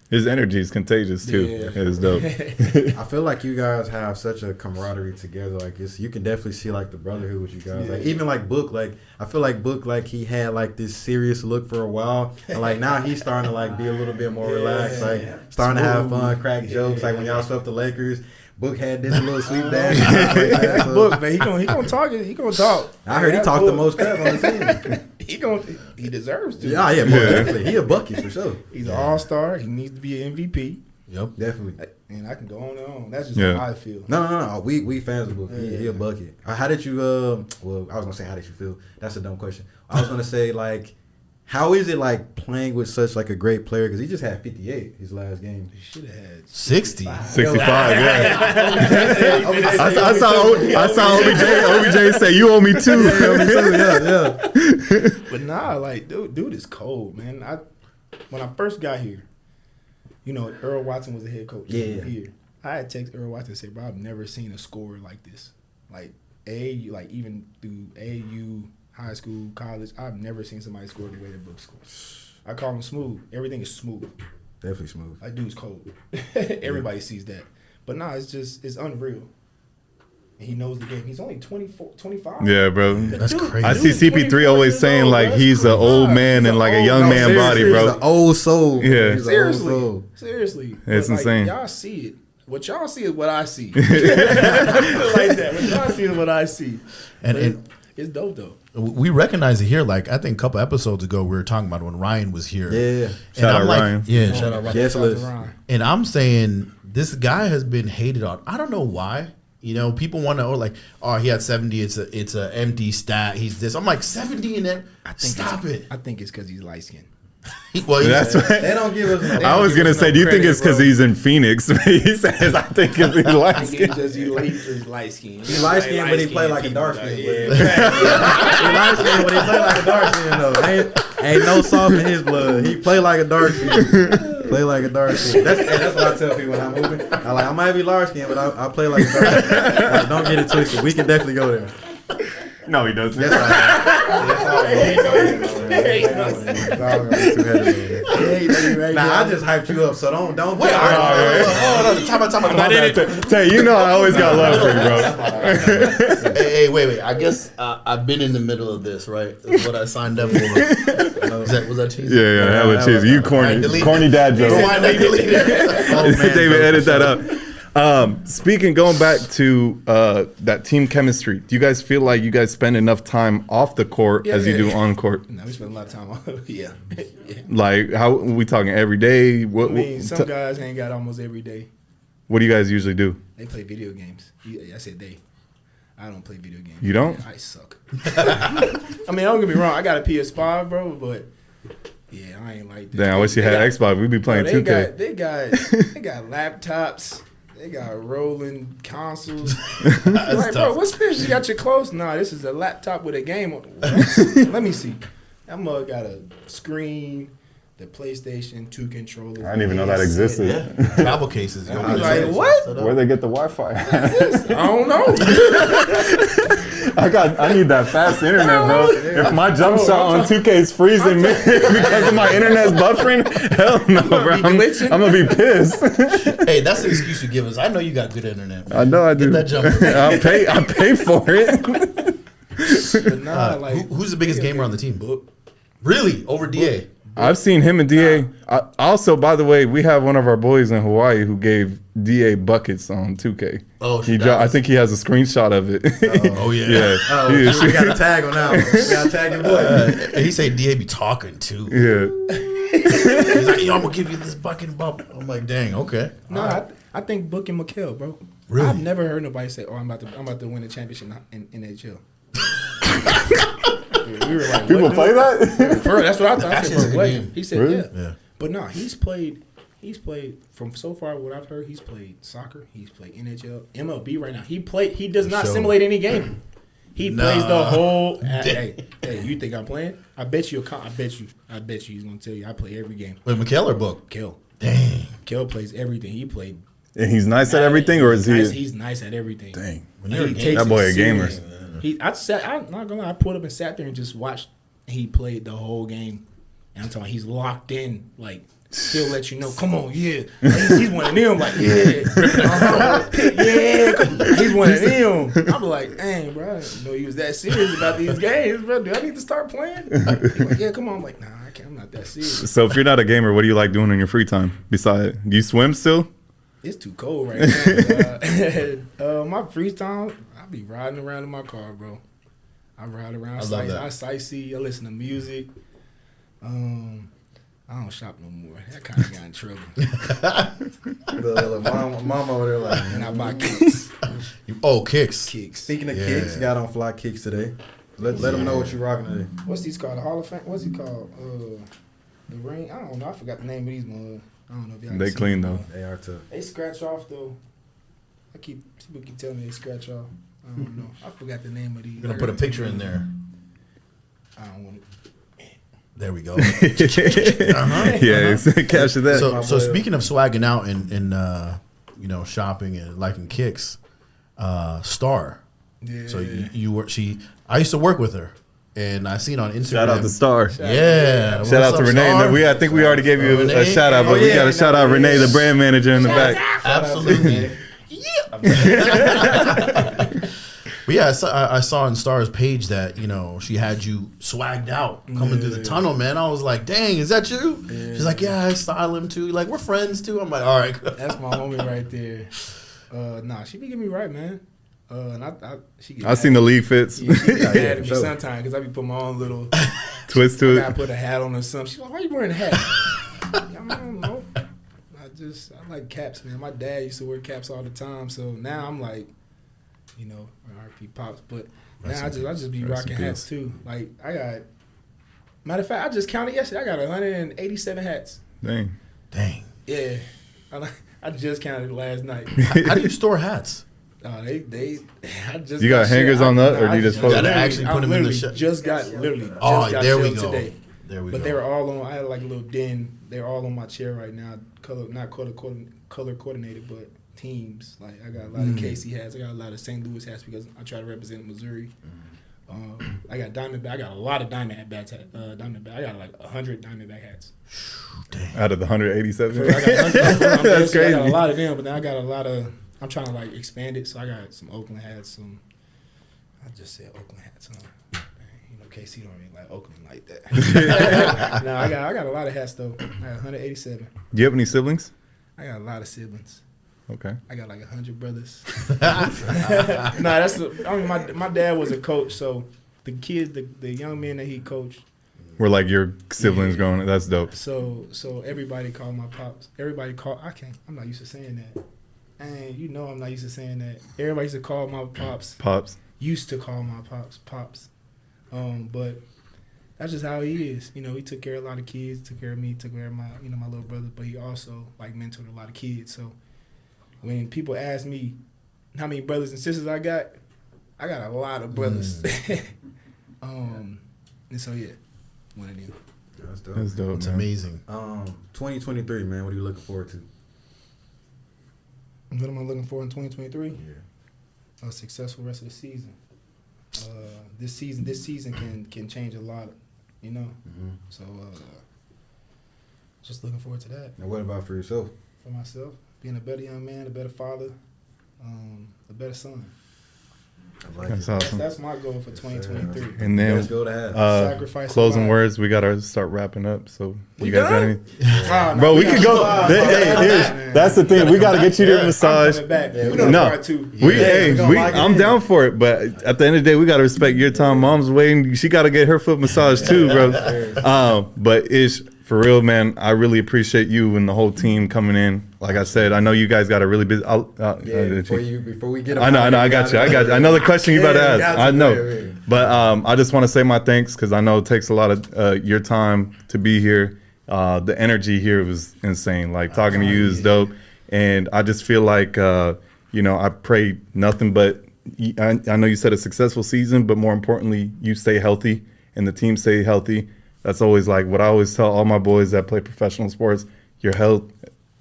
Speaker 3: His energy is contagious too.
Speaker 4: Yeah.
Speaker 3: It's dope. [LAUGHS]
Speaker 2: I feel like you guys have such a camaraderie together. Like it's, you can definitely see like the brotherhood with you guys. Like even like Book, like I feel like Book, like he had like this serious look for a while, and like now he's starting to like be a little bit more [LAUGHS] relaxed, like starting to have fun, crack jokes. Like when y'all swept the Lakers, [LAUGHS] Book had this little sweep dance. like so-
Speaker 4: Book, man, he gonna he gonna [LAUGHS] talk. He gonna talk.
Speaker 2: I heard he
Speaker 4: That
Speaker 2: talked the most crap on the [LAUGHS] team.
Speaker 4: He gonna he deserves to.
Speaker 2: Yeah, yeah, most definitely. He a bucket for sure.
Speaker 4: He's an all star. He needs to be an MVP.
Speaker 1: Yep.
Speaker 2: Definitely.
Speaker 4: And I can go on and on. That's just
Speaker 3: Yeah.
Speaker 4: how I feel.
Speaker 2: No, no, no, no. We we fans of Book. He, he a bucket. Uh, How did you? Uh, well, I was gonna say how did you feel? That's a dumb question. I was gonna say like, how is it like playing with such like a great player? Because he just had 58 his last game.
Speaker 4: He should have had.
Speaker 1: 60.
Speaker 3: 65, yeah. [LAUGHS] I, saw- I saw O- I saw OBJ OBJ say you owe me two. [LAUGHS]
Speaker 2: yeah, yeah.
Speaker 4: But nah, like dude, dude is cold, man. I when I first got here, you know, Earl Watson was the head coach.
Speaker 2: Yeah.
Speaker 4: Here, I had text Earl Watson and say, "Bro, I've never seen a scorer like this. Like a like even through AU, high school, college, I've never seen somebody score the way that Book scores. I call him smooth. Everything is smooth.
Speaker 2: Definitely smooth.
Speaker 4: That dude's cold. [LAUGHS] Everybody sees that. But nah, it's just it's unreal. He knows the game. He's only 24, 25.
Speaker 3: Yeah, bro.
Speaker 1: That's
Speaker 4: Dude,
Speaker 1: crazy.
Speaker 3: I see CP3 always saying
Speaker 4: old,
Speaker 3: like
Speaker 4: bro.
Speaker 3: he's an old man
Speaker 4: He's
Speaker 3: in
Speaker 4: a
Speaker 3: like a young
Speaker 4: no,
Speaker 3: man body,
Speaker 2: He's
Speaker 3: bro.
Speaker 2: an old soul.
Speaker 3: Yeah.
Speaker 2: He's
Speaker 4: Seriously,
Speaker 2: soul.
Speaker 4: seriously.
Speaker 3: It's
Speaker 4: But, like,
Speaker 3: insane.
Speaker 4: Y'all see it. What y'all see is what I see. [LAUGHS] [LAUGHS] like that. What y'all see is what I see.
Speaker 1: And, and
Speaker 4: it's dope though.
Speaker 1: we recognize it here. Like I think a couple episodes ago, we were talking about when Ryan was here.
Speaker 2: Yeah.
Speaker 1: And
Speaker 3: Shout
Speaker 1: I'm
Speaker 3: out
Speaker 1: like,
Speaker 3: Ryan.
Speaker 1: Yeah, shout out Ryan.
Speaker 2: Yes,
Speaker 4: Shout to Ryan.
Speaker 1: And I'm saying this guy has been hated on. I don't know why. You know, people want to oh like, oh, he had 70. It's a it's a empty stat. He's this. I'm like 70 and then stop it.
Speaker 4: I think it's because he's light skinned.
Speaker 1: He, [LAUGHS] well, he's-
Speaker 3: That's what,
Speaker 2: They don't give us no.
Speaker 3: I was gonna say.
Speaker 4: no
Speaker 3: Do you think it's because he's in Phoenix? [LAUGHS] he says, "I think it's [LAUGHS] he
Speaker 4: I
Speaker 3: likes
Speaker 4: think it's just he light, he's light skinned.
Speaker 2: He light skinned, but he play like a dark skinned player. he light skinned, but he play like a dark skin though. Ain't, ain't no soft in his blood. He play like a dark skin. Play like a dark skin. That's, and that's what I tell people when I'm moving. I like I might be large skin, but I, I play like a dark skin. Like, don't get it twisted. We can definitely go there.
Speaker 3: No, he doesn't.
Speaker 2: Yes, I am. Nah, I just hyped you up, so don't don't.
Speaker 1: Wait,
Speaker 2: get-
Speaker 1: all right, all right, all right, hold on, time out, time out, time out.
Speaker 3: Tay, you know I always got love for you, bro. [LAUGHS]
Speaker 1: hey, hey, wait, wait. I guess uh, I've been in the middle of this, right? That's what I signed up for. Was that was that cheesy?
Speaker 3: Yeah, yeah, hella
Speaker 2: that
Speaker 3: cheesy.
Speaker 2: was-
Speaker 3: You corny,
Speaker 1: delete
Speaker 3: corny dad joke.
Speaker 1: Rewind that, delete it.
Speaker 2: Oh, [LAUGHS] man,
Speaker 3: David, edit that up. Um, speaking, going back to uh, that team chemistry, do you guys feel like you guys spend enough time off the court
Speaker 4: Yeah,
Speaker 3: as you do
Speaker 4: yeah.
Speaker 3: on court?
Speaker 4: No, we spend a lot of time on. [LAUGHS] yeah. yeah.
Speaker 3: Like, how we talking every day?
Speaker 4: I
Speaker 3: What,
Speaker 4: mean,
Speaker 3: what,
Speaker 4: some
Speaker 3: t-
Speaker 4: guys hang out almost every day.
Speaker 3: what do you guys usually do?
Speaker 4: They play video games. I said they. I don't play video games.
Speaker 3: You don't?
Speaker 4: I suck. [LAUGHS] I mean, don't get me wrong. I got a PS5, bro, but yeah, I ain't like that.
Speaker 3: Damn, I wish you had
Speaker 4: got-
Speaker 3: Xbox. We'd be playing
Speaker 4: Bro,
Speaker 3: 2K.
Speaker 4: they got they got they got [LAUGHS] laptops. They got rolling consoles. [LAUGHS] like, bro,
Speaker 1: tough.
Speaker 4: what's this? You got your clothes? Nah, this is a laptop with a game on. [LAUGHS] Let me see. That mug got a screen, the PlayStation, two controllers.
Speaker 3: I didn't even know that existed.
Speaker 1: Yeah, [LAUGHS] travel cases. yo.
Speaker 4: I'm like, what?
Speaker 3: Where they get the Wi-Fi?
Speaker 4: I don't know.
Speaker 3: I got. I need that fast internet, bro. If my jump shot on 2K is freezing me [LAUGHS] because of my internet's buffering, hell no, bro. I'm,
Speaker 4: glitching.
Speaker 3: I'm gonna be pissed. [LAUGHS]
Speaker 1: Hey, that's the excuse you give us. I know you got good internet.
Speaker 3: I know I do.
Speaker 1: that jump.
Speaker 3: I pay. I pay for it.
Speaker 4: But nah,
Speaker 1: Uh,
Speaker 4: like
Speaker 1: who, who's the biggest gamer on the team? Really? Over DA?
Speaker 3: I've seen him and Da. I, also, by the way, we have one of our boys in Hawaii who gave Da buckets on 2K.
Speaker 1: Oh,
Speaker 3: he
Speaker 1: she
Speaker 3: dro- I think he has a screenshot of it.
Speaker 1: Oh, yeah. [LAUGHS]
Speaker 3: yeah.
Speaker 2: Oh,
Speaker 3: He-
Speaker 2: we got a tag on that one. We got to tag your boy. [LAUGHS]
Speaker 1: Uh, he said DA be talking too.
Speaker 3: yeah.
Speaker 1: He's like, yo, I'm gonna give you this bucket and bump. I'm like, dang, okay.
Speaker 4: No, I, I think Book and Mikal, bro.
Speaker 1: Really?
Speaker 4: I've never heard nobody say, "Oh, I'm about to, I'm about to win a championship in, in NHL." [LAUGHS] we were like,
Speaker 3: People play
Speaker 4: dude?
Speaker 3: that?
Speaker 4: For that's what I thought. I said,
Speaker 1: it's a
Speaker 4: bro,
Speaker 1: good
Speaker 4: what?
Speaker 1: game.
Speaker 4: He said,
Speaker 3: Really?
Speaker 4: yeah.
Speaker 1: Yeah.
Speaker 4: But no, he's played. He's played from so far what I've heard. He's played soccer. He's played NHL, MLB right now. He played. He does not
Speaker 1: Show.
Speaker 4: simulate any game. He plays the whole. [LAUGHS] hey, hey, you think I'm playing? I bet you. I bet you. I bet you. He's gonna tell you I play every game.
Speaker 1: Wait, Mikal or Book?
Speaker 4: Kill.
Speaker 1: Dang.
Speaker 4: Kill plays everything. He played.
Speaker 3: And he's nice at everything, or is he?
Speaker 4: Nice, he's nice at everything.
Speaker 3: Dang.
Speaker 1: When
Speaker 4: He takes
Speaker 3: That boy a gamer.
Speaker 4: serious. He, I sat. I'm not gonna lie. I pulled up and sat there and just watched. He played the whole game, and I'm talking. He's locked in. Like he'll let you know. Come on, yeah. He's, he's one of them. Like [LAUGHS] yeah, uh-huh, yeah. come. He's one of them. I'm like, dang, bro. I didn't know he was that serious about these games, bro. Do I need to start playing? Like, yeah, come on. I'm like, nah, I can't. I'm not that serious.
Speaker 3: So if you're not a gamer, what do you like doing in your free time? Besides, do you swim still?
Speaker 4: It's too cold right now. [LAUGHS] uh, [LAUGHS] uh, my free time, I be riding around in my car, bro. I ride around.
Speaker 1: I love
Speaker 4: sight,
Speaker 1: that.
Speaker 4: I sightsee. I listen to music. Um, I don't shop no more. That kind of got in trouble.
Speaker 2: The, the mom, mom over there like,
Speaker 4: and I buy kicks.
Speaker 1: You- Oh, kicks.
Speaker 4: Kicks.
Speaker 2: Speaking of
Speaker 1: Yeah.
Speaker 2: kicks, got on fly kicks today. Let, let them know what you're rocking today.
Speaker 4: What's these called? The Hall of Fame. What's he called? Uh, the ring. I don't know. I forgot the name of these ones. I don't know if y'all.
Speaker 3: They
Speaker 4: seen
Speaker 3: clean
Speaker 4: them.
Speaker 3: though.
Speaker 2: They are tough.
Speaker 4: They scratch off though. I keep people keep telling me they scratch off. I don't know. I forgot the name of these.
Speaker 1: You're gonna put a picture in there.
Speaker 4: I don't want it.
Speaker 1: There we go. [LAUGHS]
Speaker 3: yeah, capture that.
Speaker 1: so, so speaking of swagging out and, and uh, you know shopping and liking kicks, uh, Star.
Speaker 4: Yeah.
Speaker 1: So you, you were she. I used to work with her, and I seen on Instagram.
Speaker 3: shout out to Star.
Speaker 1: Yeah.
Speaker 3: Shout out to
Speaker 1: up,
Speaker 3: Renee.
Speaker 1: Star?
Speaker 3: We I think we already gave you a, a shout out, but
Speaker 1: Oh,
Speaker 3: we got to shout out Renee, the brand manager in the back.
Speaker 1: Absolutely. [LAUGHS] Yeah. But yeah, I saw, I I saw on Star's page that you know she had you swagged out coming through the tunnel, man. I was like, "Dang, is that you?" She's like, "Yeah, I style him too. Like we're friends too." I'm like, "All right."
Speaker 4: That's my homie right there. Uh, nah, she be getting me right, man. Uh, and I, I she get
Speaker 3: I seen the league fits.
Speaker 4: Yeah, she get mad at me [LAUGHS] sometimes because I be putting my own little. [LAUGHS]
Speaker 3: Twist to
Speaker 4: gotta
Speaker 3: it.
Speaker 4: put a hat on or something. She's like, "Why are you wearing a hat?" [LAUGHS] I don't know. I just I like caps, man. My dad used to wear caps all the time, so now I'm like, you know, my RP pops. But
Speaker 1: Rest
Speaker 4: now I
Speaker 1: in
Speaker 4: just I just be
Speaker 3: Rest
Speaker 4: rocking hats too. Like I got. Matter of fact, I just counted yesterday. I got 187 hats.
Speaker 3: Dang.
Speaker 1: Dang.
Speaker 4: Yeah, I, I just counted last night.
Speaker 1: How, how do you store hats?
Speaker 4: Uh, they they [LAUGHS] I just
Speaker 3: You got
Speaker 4: shit.
Speaker 3: hangers
Speaker 4: I-
Speaker 3: on that, or
Speaker 4: I
Speaker 3: you just
Speaker 1: fold it?
Speaker 4: literally-
Speaker 1: Gotta actually
Speaker 4: I
Speaker 1: put 'em in the
Speaker 4: literally
Speaker 1: shop.
Speaker 4: Just got literally. Just
Speaker 1: Oh,
Speaker 4: got
Speaker 1: there we go.
Speaker 4: Today.
Speaker 1: There we
Speaker 4: But
Speaker 1: go.
Speaker 4: they were all on. I had like a little den. They're all on my chair right now. Color, not color, color, color coordinated, but teams. Like I got a lot
Speaker 1: Mm.
Speaker 4: of KC hats. I got a lot of St. Louis hats because I try to represent Missouri. Um, I got Diamondback. I got a lot of Diamondback. hat- Uh, Diamondback. I got like hundred Diamondback hats.
Speaker 1: Dang.
Speaker 3: Out of the 187.
Speaker 4: I got, 100
Speaker 3: That's
Speaker 4: just- I got a [LAUGHS] lot of them, but then I got a lot of. I'm trying to like expand it, so I got some Oakland hats. Some. I just said Oakland hats. Huh? You know, KC don't really like Oakland like that. [LAUGHS] no, I got I got a lot of hats though. I got 187.
Speaker 3: Do you have any siblings?
Speaker 4: I got a lot of siblings.
Speaker 3: Okay.
Speaker 4: I got like a hundred brothers. [LAUGHS] [LAUGHS] nah, that's. The, I mean, my my dad was a coach, so the kids, the, the young men that he coached,
Speaker 3: We're like your siblings
Speaker 4: Yeah.
Speaker 3: growing. That's dope.
Speaker 4: So so everybody called my pops. Everybody called. I can't. I'm not used to saying that. And you know I'm not used to saying that. Everybody used to call my pops.
Speaker 3: Pops.
Speaker 4: Used to call my pops pops. Um, but that's just how he is. You know, he took care of a lot of kids. Took care of me. Took care of my you know my little brother. But he also like mentored a lot of kids. So when people ask me how many brothers and sisters I got, I got a lot of brothers. [LAUGHS] um, and so yeah, one of them.
Speaker 2: That's dope.
Speaker 3: That's dope.
Speaker 1: It's amazing.
Speaker 2: Um, 2023, man. What are you looking forward to?
Speaker 4: What am I looking for in 2023?
Speaker 2: Yeah.
Speaker 4: A successful rest of the season. Uh, this season, this season can can change a lot, you know.
Speaker 2: hmm
Speaker 4: So, uh, just looking forward to that
Speaker 2: And what about for yourself?
Speaker 4: for myself. Being a better young man, a better father, um, a better son.
Speaker 2: I like
Speaker 3: That's
Speaker 2: it.
Speaker 3: Awesome.
Speaker 4: that's my goal for 2023.
Speaker 3: And then
Speaker 2: Let's go to
Speaker 3: uh,
Speaker 4: Sacrifice
Speaker 3: closing
Speaker 4: of
Speaker 3: words. We gotta start wrapping up. So
Speaker 4: We
Speaker 3: you guys got
Speaker 4: done?
Speaker 3: any?
Speaker 4: Ah, no,
Speaker 3: Bro, we
Speaker 4: got
Speaker 3: could go. Hey,
Speaker 4: I'm
Speaker 3: hey,
Speaker 4: coming
Speaker 3: here's-
Speaker 4: back, man.
Speaker 3: that's the thing. We gotta get you your
Speaker 4: I'm
Speaker 3: massage.
Speaker 4: back.
Speaker 2: Yeah,
Speaker 4: we doing
Speaker 3: no. We, hey,
Speaker 2: we
Speaker 3: we, I'm
Speaker 2: in.
Speaker 3: down for it, but at the end of the day, we gotta respect your time. Mom's waiting; she gotta get her foot massage too, bro. Um, but it's for real, man. I really appreciate you and the whole team coming in. Like I said, I know you guys got a really busy. I'll, uh,
Speaker 2: yeah,
Speaker 3: uh,
Speaker 2: before you before we get.
Speaker 3: I know, I know, I got you, I got you. I know the question you about [LAUGHS] to ask. I know, but um, I just want to say my thanks because I know it takes a lot of uh, your time to be here. Uh, the energy here was insane. Like talking to you is dope, and I just feel like uh, you know I pray nothing but. I, I know you said a successful season, but more importantly, you stay healthy and the team stay healthy. That's always like what I always tell all my boys that play professional sports. Your health,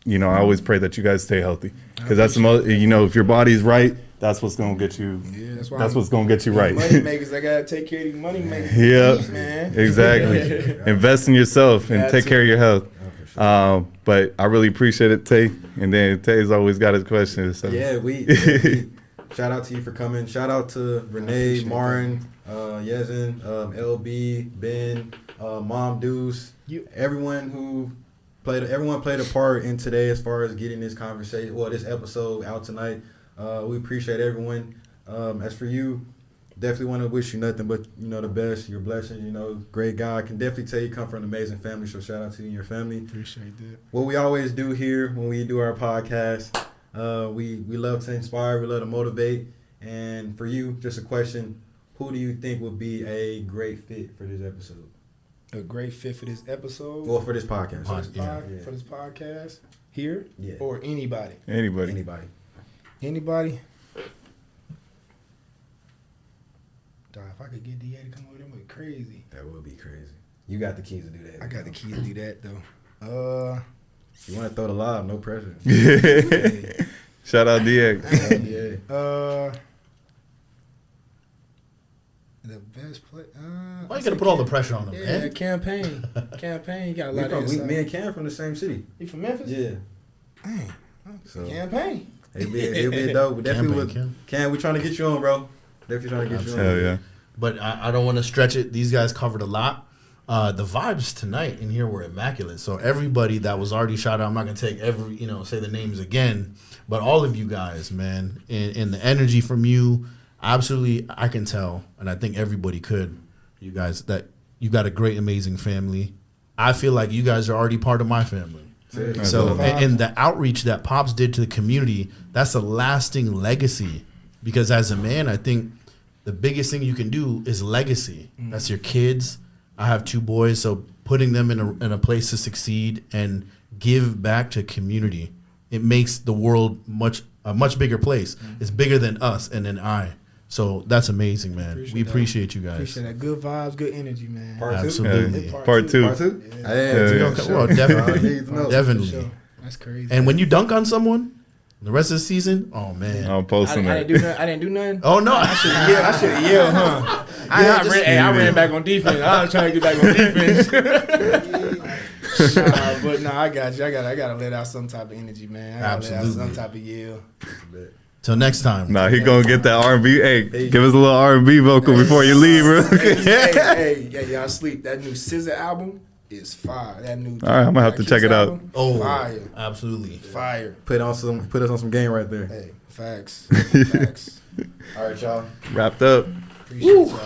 Speaker 3: you know, I always pray that you guys stay healthy because that's the most. You know, if your body's right, that's what's gonna get you.
Speaker 4: Yeah, that's why
Speaker 3: That's what's gonna get you right.
Speaker 4: Money makers, [LAUGHS] I gotta take care of these money makers.
Speaker 3: Yeah,
Speaker 4: man.
Speaker 3: exactly. [LAUGHS] [LAUGHS] Invest in yourself and
Speaker 4: Got
Speaker 3: take
Speaker 4: to.
Speaker 3: care of your health.
Speaker 2: Oh, sure.
Speaker 3: Um, but I really appreciate it, Tay. And then Tay's always got his questions. So.
Speaker 2: Yeah, we, we- shout out to you for coming. Shout out to Renee, Martin, uh, Yezin, um, LB, Ben, uh, Mom Deuce,
Speaker 4: You-
Speaker 2: everyone who played everyone played a part in today as far as getting this conversation, well, this episode out tonight. Uh, we appreciate everyone. Um, as for you, definitely want to wish you nothing but you know the best. Your blessings, you know, great guy. I can definitely tell you come from an amazing family. So shout out to you and your family
Speaker 4: Appreciate that.
Speaker 2: what we always do here when we do our podcast, uh, we we love to inspire, we love to motivate. And for you, just a question: Who do you think would be a great fit for this episode?
Speaker 4: A great fit for this episode.
Speaker 2: Well, for this podcast.
Speaker 1: Pod-
Speaker 4: for, this pod-
Speaker 2: Yeah.
Speaker 4: for this podcast here
Speaker 2: Yeah.
Speaker 4: or anybody.
Speaker 3: Anybody.
Speaker 2: Anybody?
Speaker 4: Anybody? Dog, if I could get DA to come over there, would be crazy.
Speaker 2: That would be crazy. You got the keys to do that.
Speaker 4: I got the keys to do that though. Uh,
Speaker 2: You want to throw the lob? No pressure. [LAUGHS]
Speaker 3: Shout out DX.
Speaker 2: yeah.
Speaker 4: uh, the best play. Uh,
Speaker 1: Why you gotta
Speaker 4: say
Speaker 1: put all the pressure on them,
Speaker 4: Yeah,
Speaker 1: man?
Speaker 4: Cam Payne, [LAUGHS] Cam Payne. You got a
Speaker 2: We
Speaker 4: lot
Speaker 2: from,
Speaker 4: of
Speaker 2: we, me and Cam from the same city.
Speaker 4: You from Memphis?
Speaker 2: Yeah.
Speaker 4: Dang.
Speaker 2: So
Speaker 4: Cam Payne.
Speaker 2: it'll be it'll be dope. We [LAUGHS] definitely
Speaker 1: Campaign,
Speaker 2: would.
Speaker 1: Cam.
Speaker 2: Cam, we trying to get you on, bro. Definitely trying to get you on.
Speaker 3: Hell yeah.
Speaker 1: But I, I don't want to stretch it. These guys covered a lot. Uh, the vibes tonight in here were immaculate. So everybody that was already shot out, I'm not gonna take every you know say the names again, but all of you guys, man, and, and the energy from you, absolutely, I can tell, and I think everybody could. You guys that you got a great, amazing family. I feel like you guys are already part of my family. So and, and the outreach that Pops did to the community, that's a lasting legacy. Because as a man, I think the biggest thing you can do is legacy. That's your kids. I have two boys, so putting them in a in a place to succeed and give back to community, it makes the world much a much bigger place. Mm-hmm. It's bigger than us and then I. So that's amazing, man.
Speaker 4: Appreciate
Speaker 1: we
Speaker 4: that.
Speaker 1: appreciate you guys.
Speaker 4: Appreciate that. Good vibes, good energy, man.
Speaker 2: Part two?
Speaker 1: Absolutely.
Speaker 4: Part
Speaker 3: Part two.
Speaker 2: Part two?
Speaker 4: Yeah.
Speaker 2: Hey,
Speaker 3: Yeah,
Speaker 2: we
Speaker 3: yeah.
Speaker 2: gonna-
Speaker 1: Well, definitely,
Speaker 2: need to know.
Speaker 1: definitely.
Speaker 4: That's crazy.
Speaker 1: And when you dunk on someone, the rest of the season, oh man,
Speaker 3: I'm posting
Speaker 4: I
Speaker 3: that.
Speaker 4: didn't do nothing. I didn't do nothing.
Speaker 1: oh no,
Speaker 4: I should have yelled. I should have yelled, huh? [LAUGHS] I,
Speaker 1: Yeah,
Speaker 4: I,
Speaker 1: just-
Speaker 4: ran, hey, I ran back on defense. I was trying to get back on defense. [LAUGHS] nah, but no, I got you. I got. I got to let out some type of energy, man. I got to let out
Speaker 1: Absolutely.
Speaker 4: some type of yell.
Speaker 1: Till next time.
Speaker 3: Nah, he gonna get that R&B. Hey, give us a little R&B vocal before you leave, bro.
Speaker 4: hey, hey, [LAUGHS] hey, hey, y'all sleep. That new SZA album is fire. That new.
Speaker 3: All right, I'm gonna have to check it out.
Speaker 4: album,
Speaker 1: Oh,
Speaker 4: fire,
Speaker 1: absolutely.
Speaker 4: fire.
Speaker 2: Put on some. Put us on some game right there.
Speaker 4: Hey, facts, [LAUGHS] facts.
Speaker 2: All right, y'all.
Speaker 3: Wrapped up.
Speaker 4: Appreciate y'all.